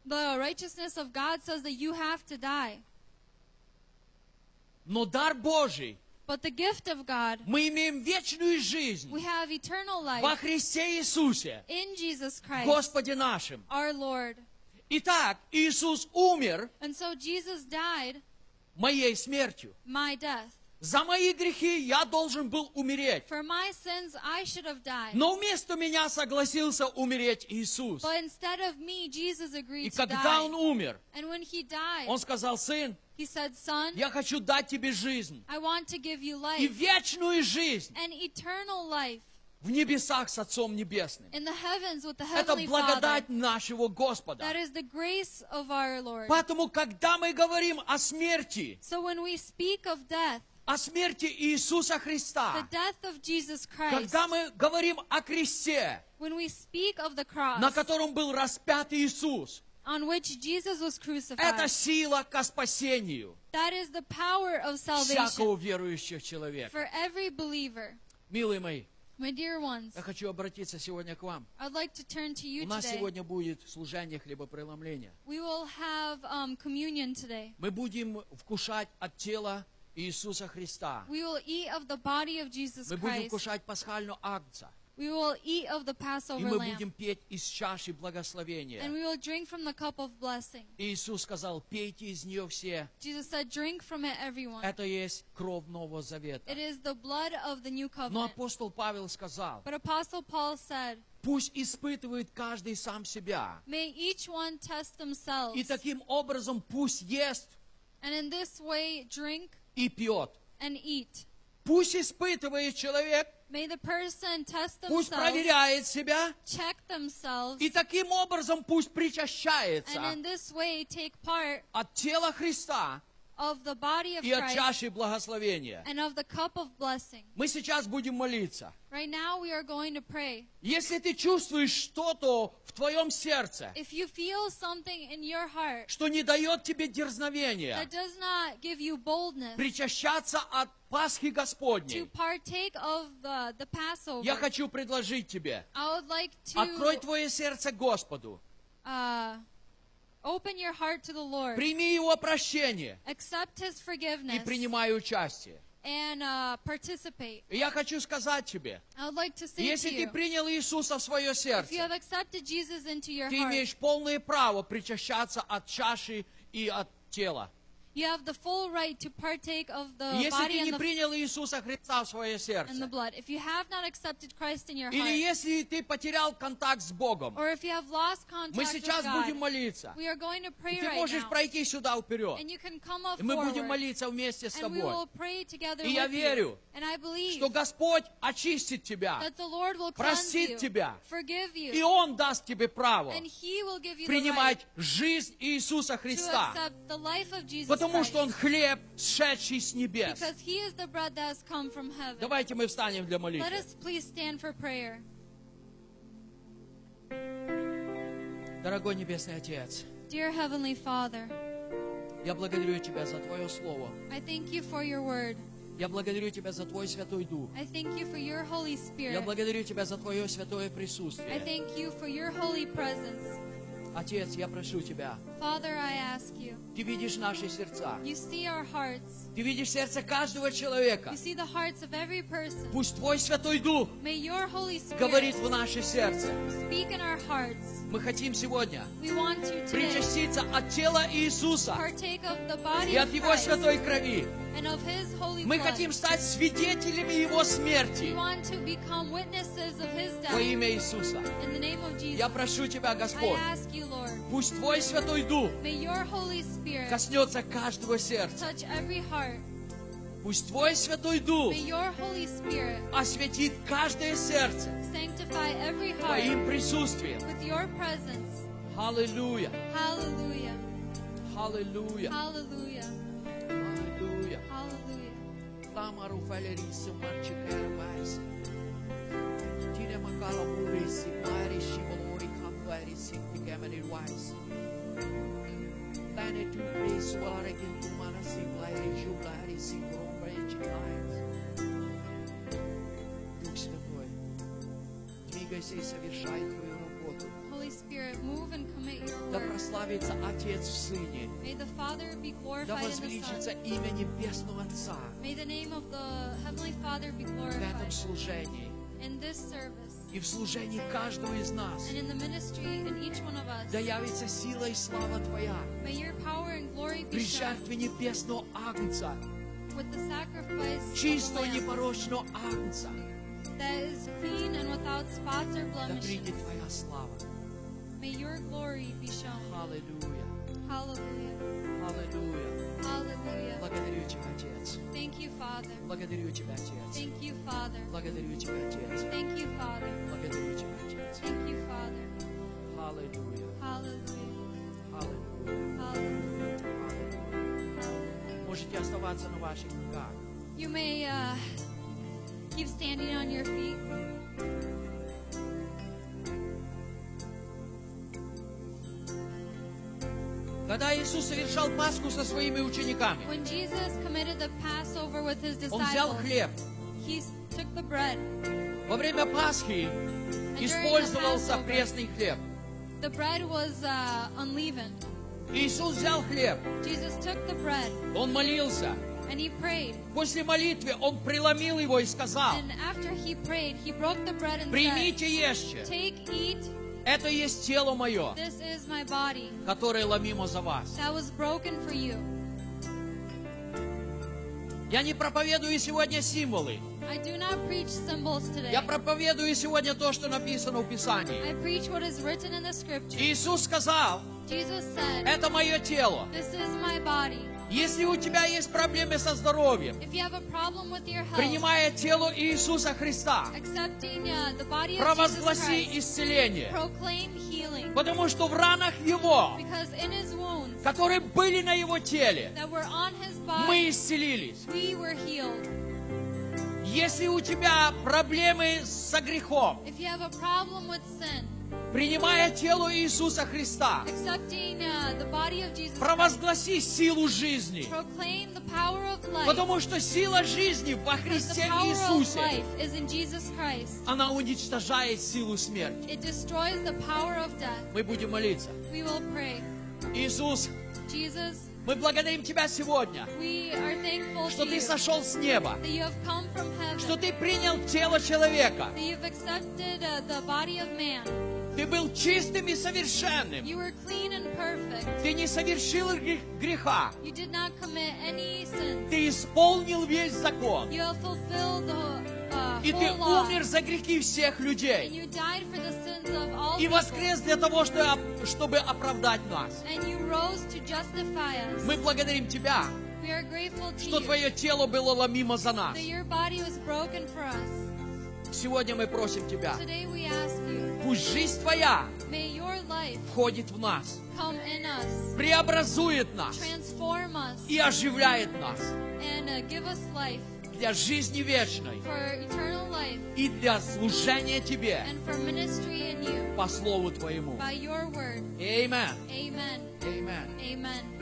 the righteousness of God says that you have to die. Но дар Божий, But the gift of God, мы имеем вечную жизнь we have eternal во life Христе Иисусе, in Jesus Christ, Господе нашим. our Lord. Итак, Иисус умер And so Jesus died моей смертью. my death. За мои грехи я должен был умереть. For my sins, I should have died. Но вместо меня согласился умереть Иисус. But instead of me, Jesus И agreed to когда Он die. умер, And when he died, Он сказал, сын, he said, Son, я хочу дать тебе жизнь. I want to give you И life вечную жизнь and eternal life в небесах с Отцом Небесным. in the heavens with the Это Heavenly Father. благодать нашего Господа. That is the grace of our Lord. Поэтому, когда мы говорим о смерти, So when we speak of death, о смерти Иисуса the Христа, death of Jesus Christ, когда мы говорим о кресте, when we speak of the cross на котором был распят Иисус, on which Jesus was crucified, это сила ко спасению that is the power of всякого salvation верующего человека. for every believer. Милые мои, My dear ones, я хочу обратиться сегодня к вам. I'd like to turn to У you нас today. сегодня будет служение хлебопреломления. We will have um, communion today. Мы будем вкушать от тела Иисуса Христа. We will eat of the body of Jesus Мы будем Christ. вкушать пасхальную акцию. We will eat of the И Passover мы lamb. будем петь из чаши And благословения. we will drink from the cup of blessing. Иисус сказал, пейте из нее все. Jesus said, Drink from it, everyone. Это есть кровь Нового Завета. It is the blood of the new Но covenant. апостол Павел сказал, But Apostle Paul said, пусть испытывает каждый сам себя. May each one test themselves, И таким образом пусть ест and in this way drink и пьет. and eat. Пусть испытывает человек, May the person test пусть themselves, проверяет себя, check themselves, и таким образом пусть and причащается in this way take part от тела Христа of the body of и от чаши благословения. and of the cup of blessing. Мы сейчас будем молиться. Right now we are going to pray. Если ты чувствуешь что-то в твоем сердце, If you feel something in your heart что не дает тебе дерзновения, that does not give you boldness причащаться от Пасхи to Господней, partake of the, the Passover, я хочу предложить тебе, I would like открой to твое сердце Господу, uh, open your heart to the Lord, прими Его прощение accept His и forgiveness, принимай участие. and uh, participate. И я хочу сказать тебе, I would like to say если ты принял Иисуса в свое сердце, ты имеешь полное право причащаться от чаши и от тела. You have the full right to partake of И the если body ты and не the, принял Иисуса Христа в свое and the сердце, blood. If you have not accepted Christ in your или heart, если ты потерял контакт с Богом, or if you have lost мы contact with сейчас God, будем молиться. we are going to И pray ты right можешь now. пройти сюда вперед. And you can come up И мы будем forward, молиться вместе с and we тобой. will pray together И я with you. верю, And I believe Что Господь очистит тебя. that the Lord will простит you, тебя. forgive И you, Он даст тебе право and He will give you the right принимать жизнь Иисуса to Христа. accept the life of Jesus Потому что Он хлеб, сшедший с небес. Давайте мы встанем для молитвы. Дорогой Небесный Отец, Dear Heavenly Father, я благодарю Тебя за Твое Слово. I thank you for your word. Я благодарю Тебя за Твой Святой Дух. I thank you for your Holy Я Spirit. благодарю Тебя за Твое святое I присутствие. thank you for your holy presence. Отец, я прошу Тебя, Father, I ask you, Ты видишь наши сердца. you see our hearts. Ты видишь сердце каждого человека. Пусть Твой Святой Дух говорит в наше сердце. Мы хотим сегодня причаститься от тела Иисуса и от Его святой крови. Мы хотим стать свидетелями Его смерти во имя Иисуса. Я прошу Тебя, Господь, пусть Твой Святой Дух коснется каждого сердца. Пусть Твой Святой Дух осветит каждое сердце Твоим присутствием. with your presence. Аллилуйя, Hallelujah. аллилуйя, Hallelujah. аллилуйя. Hallelujah. Ламару фалерисы марчикер вайс. Тине макала буриси, мариси волори камплариси, пикемери вайс. Лане ту прейс валагин ту манаси, блайри жублари си, громбренчи лайнс. Дух Святой, двигайся и совершай Твою работу. Holy Spirit, move and commit your Да work. прославится Отец в Сыне. May the Father be Да glorified in the возвеличится Son. имя Небесного Отца May the name of the Heavenly Father be в этом glorified служении in this service и в служении каждого из нас. and in the ministry in each one of us. Да явится сила и слава Твоя May your power and glory be при жертве небесного Агнца, with the sacrifice of the чистого непорочного Агнца. that is clean and without spots or Да придет Твоя слава. May your glory be shown. Аллилуйя, аллилуйя. Благодарю Тебя, Отец. Thank you, Father. Благодарю Тебя, Отец. Thank you, Father. Благодарю Тебя, Отец. Thank you, Father. Благодарю Тебя, Отец. Thank you, Father. Hallelujah. Hallelujah. аллилуйя. Hallelujah. Можете оставаться на ваших ногах. You may uh, keep standing on your feet. Когда Иисус совершал Пасху со своими учениками, When Jesus committed the Passover with his Он взял disciples, хлеб. he took the bread. Во время Пасхи And использовался пресный хлеб. the bread was uh, unleavened. Иисус взял хлеб, Jesus took the bread Он молился. and he prayed. После молитвы Он преломил его и сказал, And after he prayed, he broke the bread and примите, ешьте, Take, eat, это есть тело мое, this is my body которое ломимо за вас. that was broken for you. Я не проповедую сегодня символы. I do not preach symbols today. Я проповедую сегодня то, что написано в Писании. I preach what is written in the scripture. Иисус сказал, Jesus said, это мое тело. This is my body. Если у тебя есть проблемы со здоровьем, health, принимая тело Иисуса Христа, uh, провозгласи Christ, исцеление. Потому что в ранах Его, Которые были на Его теле, мы исцелились. Если у тебя проблемы со грехом, принимая тело Иисуса Христа, uh, провозгласи силу жизни. Потому что сила жизни во Христе Иисусе, она уничтожает силу смерти. Мы будем молиться. Иисус, мы благодарим Тебя сегодня, что Ты сошел с неба, что Ты принял тело человека, uh, Ты был чистым и совершенным. Ты не совершил грех- греха. Ты исполнил весь закон. The uh, И ты умер за грехи всех людей. И воскрес для того, что- чтобы оправдать нас. Мы благодарим Тебя, что Твое тело было ломимо за нас. Сегодня мы просим Тебя, пусть жизнь Твоя входит в нас, преобразует нас и оживляет нас uh, для жизни вечной и для служения Тебе по Слову Твоему. Amen. Amen. Amen. Amen.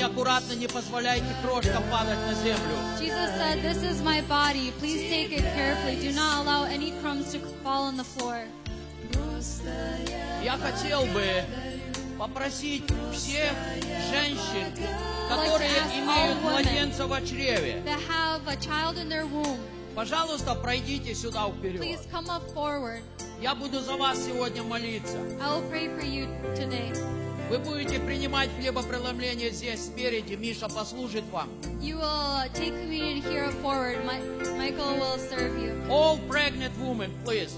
Очень аккуратно, не позволяйте крошкам падать на землю. Jesus said, This is my body. Please take it carefully. Do not allow any crumbs to fall on the floor. Я хотел бы попросить всех женщин, которые имеют младенца в чреве, пожалуйста, пройдите сюда вперед. Я буду за вас сегодня молиться. Вы будете принимать хлебопреломление здесь спереди. Миша послужит вам. You will uh, take communion here forward. My, Michael will serve you. All pregnant women, please.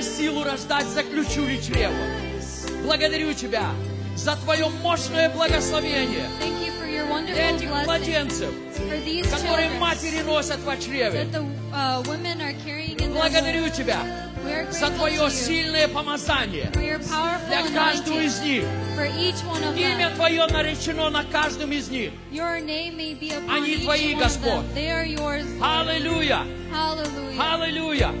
И силу рождать, заключу ли чрево. Благодарю Тебя за Твое мощное благословение этих младенцев, которые матери носят во чреве. uh, Благодарю. Тебя за Твое сильное помазание для каждого из них. Имя. Твое наречено на каждом из них. Они Твои. Господь. Аллилуйя! Аллилуйя!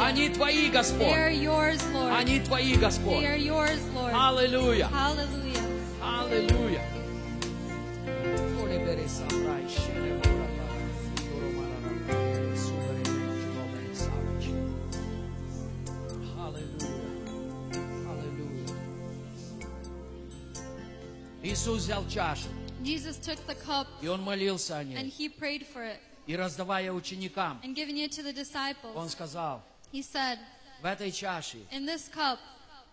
Они Твои, They Господь! are yours, Lord. Они Твои, They Господь! are yours, Lord. Аллилуйя! Hallelujah. Аллилуйя! Иисус взял чашу, Jesus took the cup и Он молился о and ней. he prayed for it И раздавая ученикам, and giving it to the Он disciples. сказал, He said, в этой чаше In this cup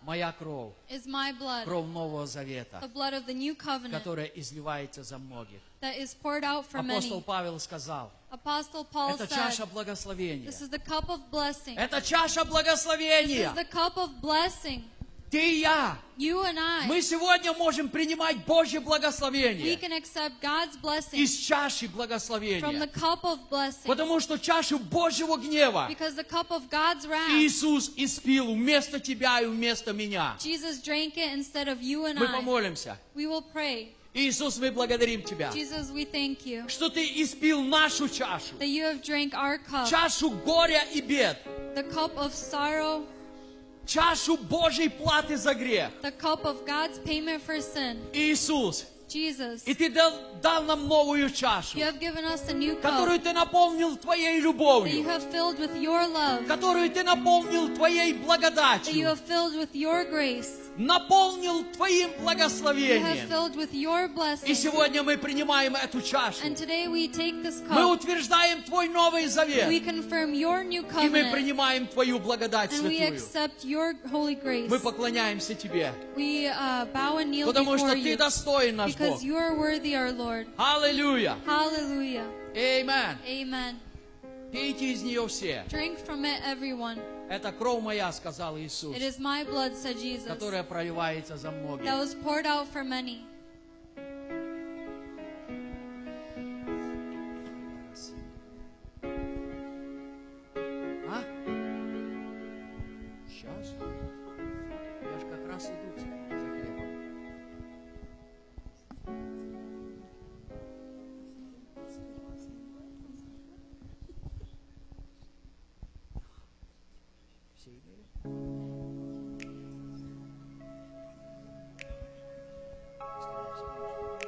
моя кровь, is my blood, кровь Нового Завета, the blood of the new covenant которая изливается за многих. that is poured out for Апостол many. Павел сказал, Apostle Paul это said, чаша благословения. This is the cup of blessing. Это чаша This благословения. is the cup of blessing. Ты и я. You and I, Мы сегодня можем принимать Божье we благословение can accept God's blessing из чаши from the благословения. cup of blessing. Потому что чашу Божьего гнева Because the cup of God's wrath, Иисус испил вместо тебя и вместо меня. Jesus drank it instead of you and Мы I. помолимся. We will pray. Иисус, мы благодарим Тебя, Jesus, we thank you что Ты испил нашу чашу. that you have drank our cup, Чашу горя и бед. the cup of sorrow, Чашу Божьей платы за грех. the cup of God's payment for sin. Иисус, Jesus, и Ты дал, дал нам новую чашу, you have given us a new cup которую Ты наполнил Твоей that you любовью, have filled with your love, которую Ты наполнил Твоей that you благодатью, have filled with your grace, наполнил Твоим благословением. И сегодня мы принимаем эту чашу. Мы утверждаем Твой Новый Завет. И мы принимаем Твою благодать святую. Мы поклоняемся Тебе, uh, потому что Ты достоин наш Бог. Аллилуйя! Amen. Amen. Пейте из нее все. Drink from it, everyone. Это кровь моя, сказал Иисус, It is my blood, said Jesus, которая проливается за that многих. was poured out for many. А? Сейчас. Я же как раз иду もう終わり。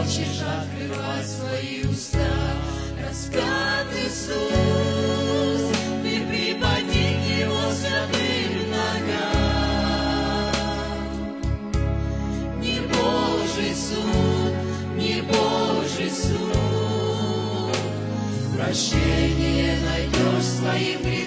хочешь, открывай свои уста, рассказывай. Иисус, ты припади к Его святым ногам. Не Божий суд, не Божий суд, прощение найдешь в своим грехом.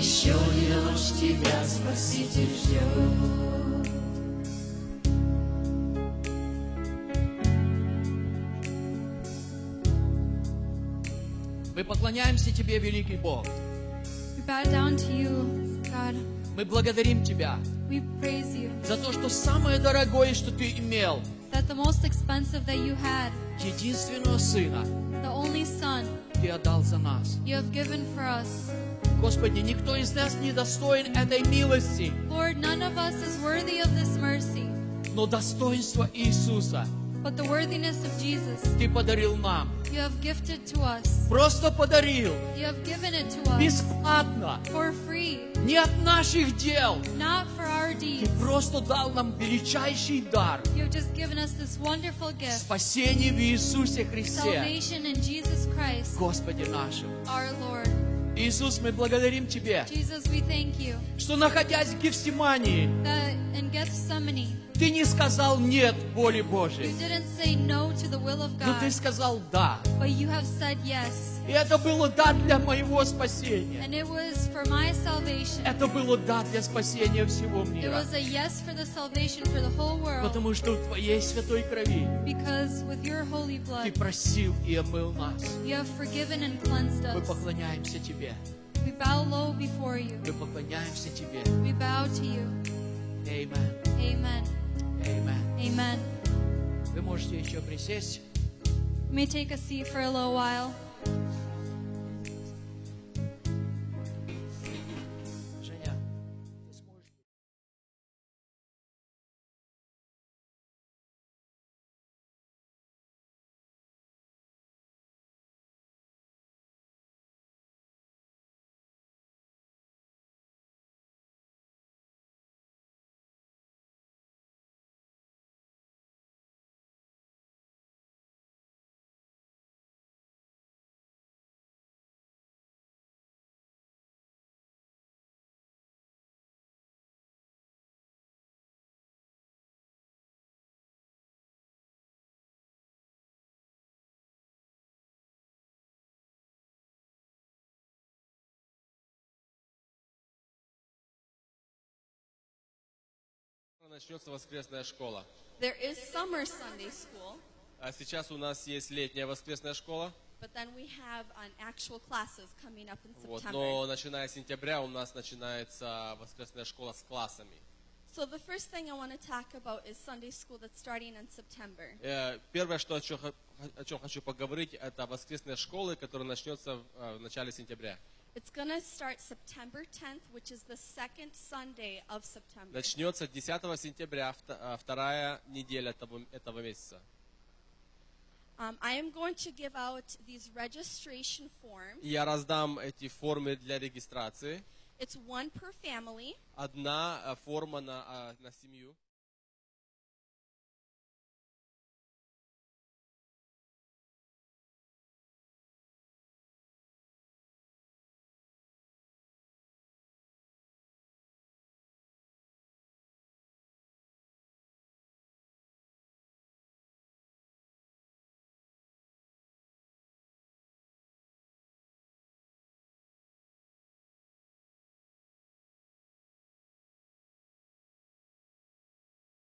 Еще вернешь тебя, Спаситель ждет. Мы поклоняемся Тебе, великий Бог. We bow down to you, God. Мы благодарим Тебя We praise you. за то, что самое дорогое, что Ты имел, that the most expensive that you had, единственного Сына, the only Son, Ты отдал за нас. You have given for us. Господи, никто из нас не достоин этой милости. Lord, none of us is worthy of this mercy. Но достоинство Иисуса But the worthiness of Jesus, Ты подарил нам. You have gifted to us. Просто подарил. You have given it to us. Бесплатно. For free. Не от наших дел. Not for our deeds. Ты просто дал нам величайший дар. You have just given us this wonderful gift. Спасение в Иисусе Христе. Salvation in Jesus Christ. Господе нашим. Our Lord. Иисус, мы благодарим Тебя, Jesus, we thank you что находясь в Гефсимании, that in Gethsemane, Ты не сказал «нет» воле Божьей, no но Ты сказал «да». but you have said yes. И это было «да» для моего спасения. And it was for my salvation. Это было «да» для спасения всего It мира. was a yes for the salvation for the whole world. Потому что в Твоей святой крови Because with your holy Ты blood, просил и омыл нас. you have forgiven and cleansed Мы поклоняемся Тебе. We bow low before you. Мы поклоняемся Тебе. We bow to you. Amen. Amen. Amen. Amen. Вы можете еще присесть. You may take a seat for a little while. Начнется воскресная школа. There is summer Sunday school, А сейчас у нас есть летняя воскресная школа. but then we have an actual classes coming up in Вот, September. но начиная с сентября у нас начинается воскресная школа с классами. So the first thing I want to talk about is Sunday school that's starting in September. Э, Первое, что о чем, хочу поговорить, это воскресная школа, которая начнется э, в начале сентября. It's going to start September 10th, which is the second Sunday of September. Начнется 10 сентября, вт- э, вторая неделя того, этого месяца. Um, I am going to give out these registration forms. И я раздам эти формы для регистрации. It's one per family. Одна э, форма на, э, на семью.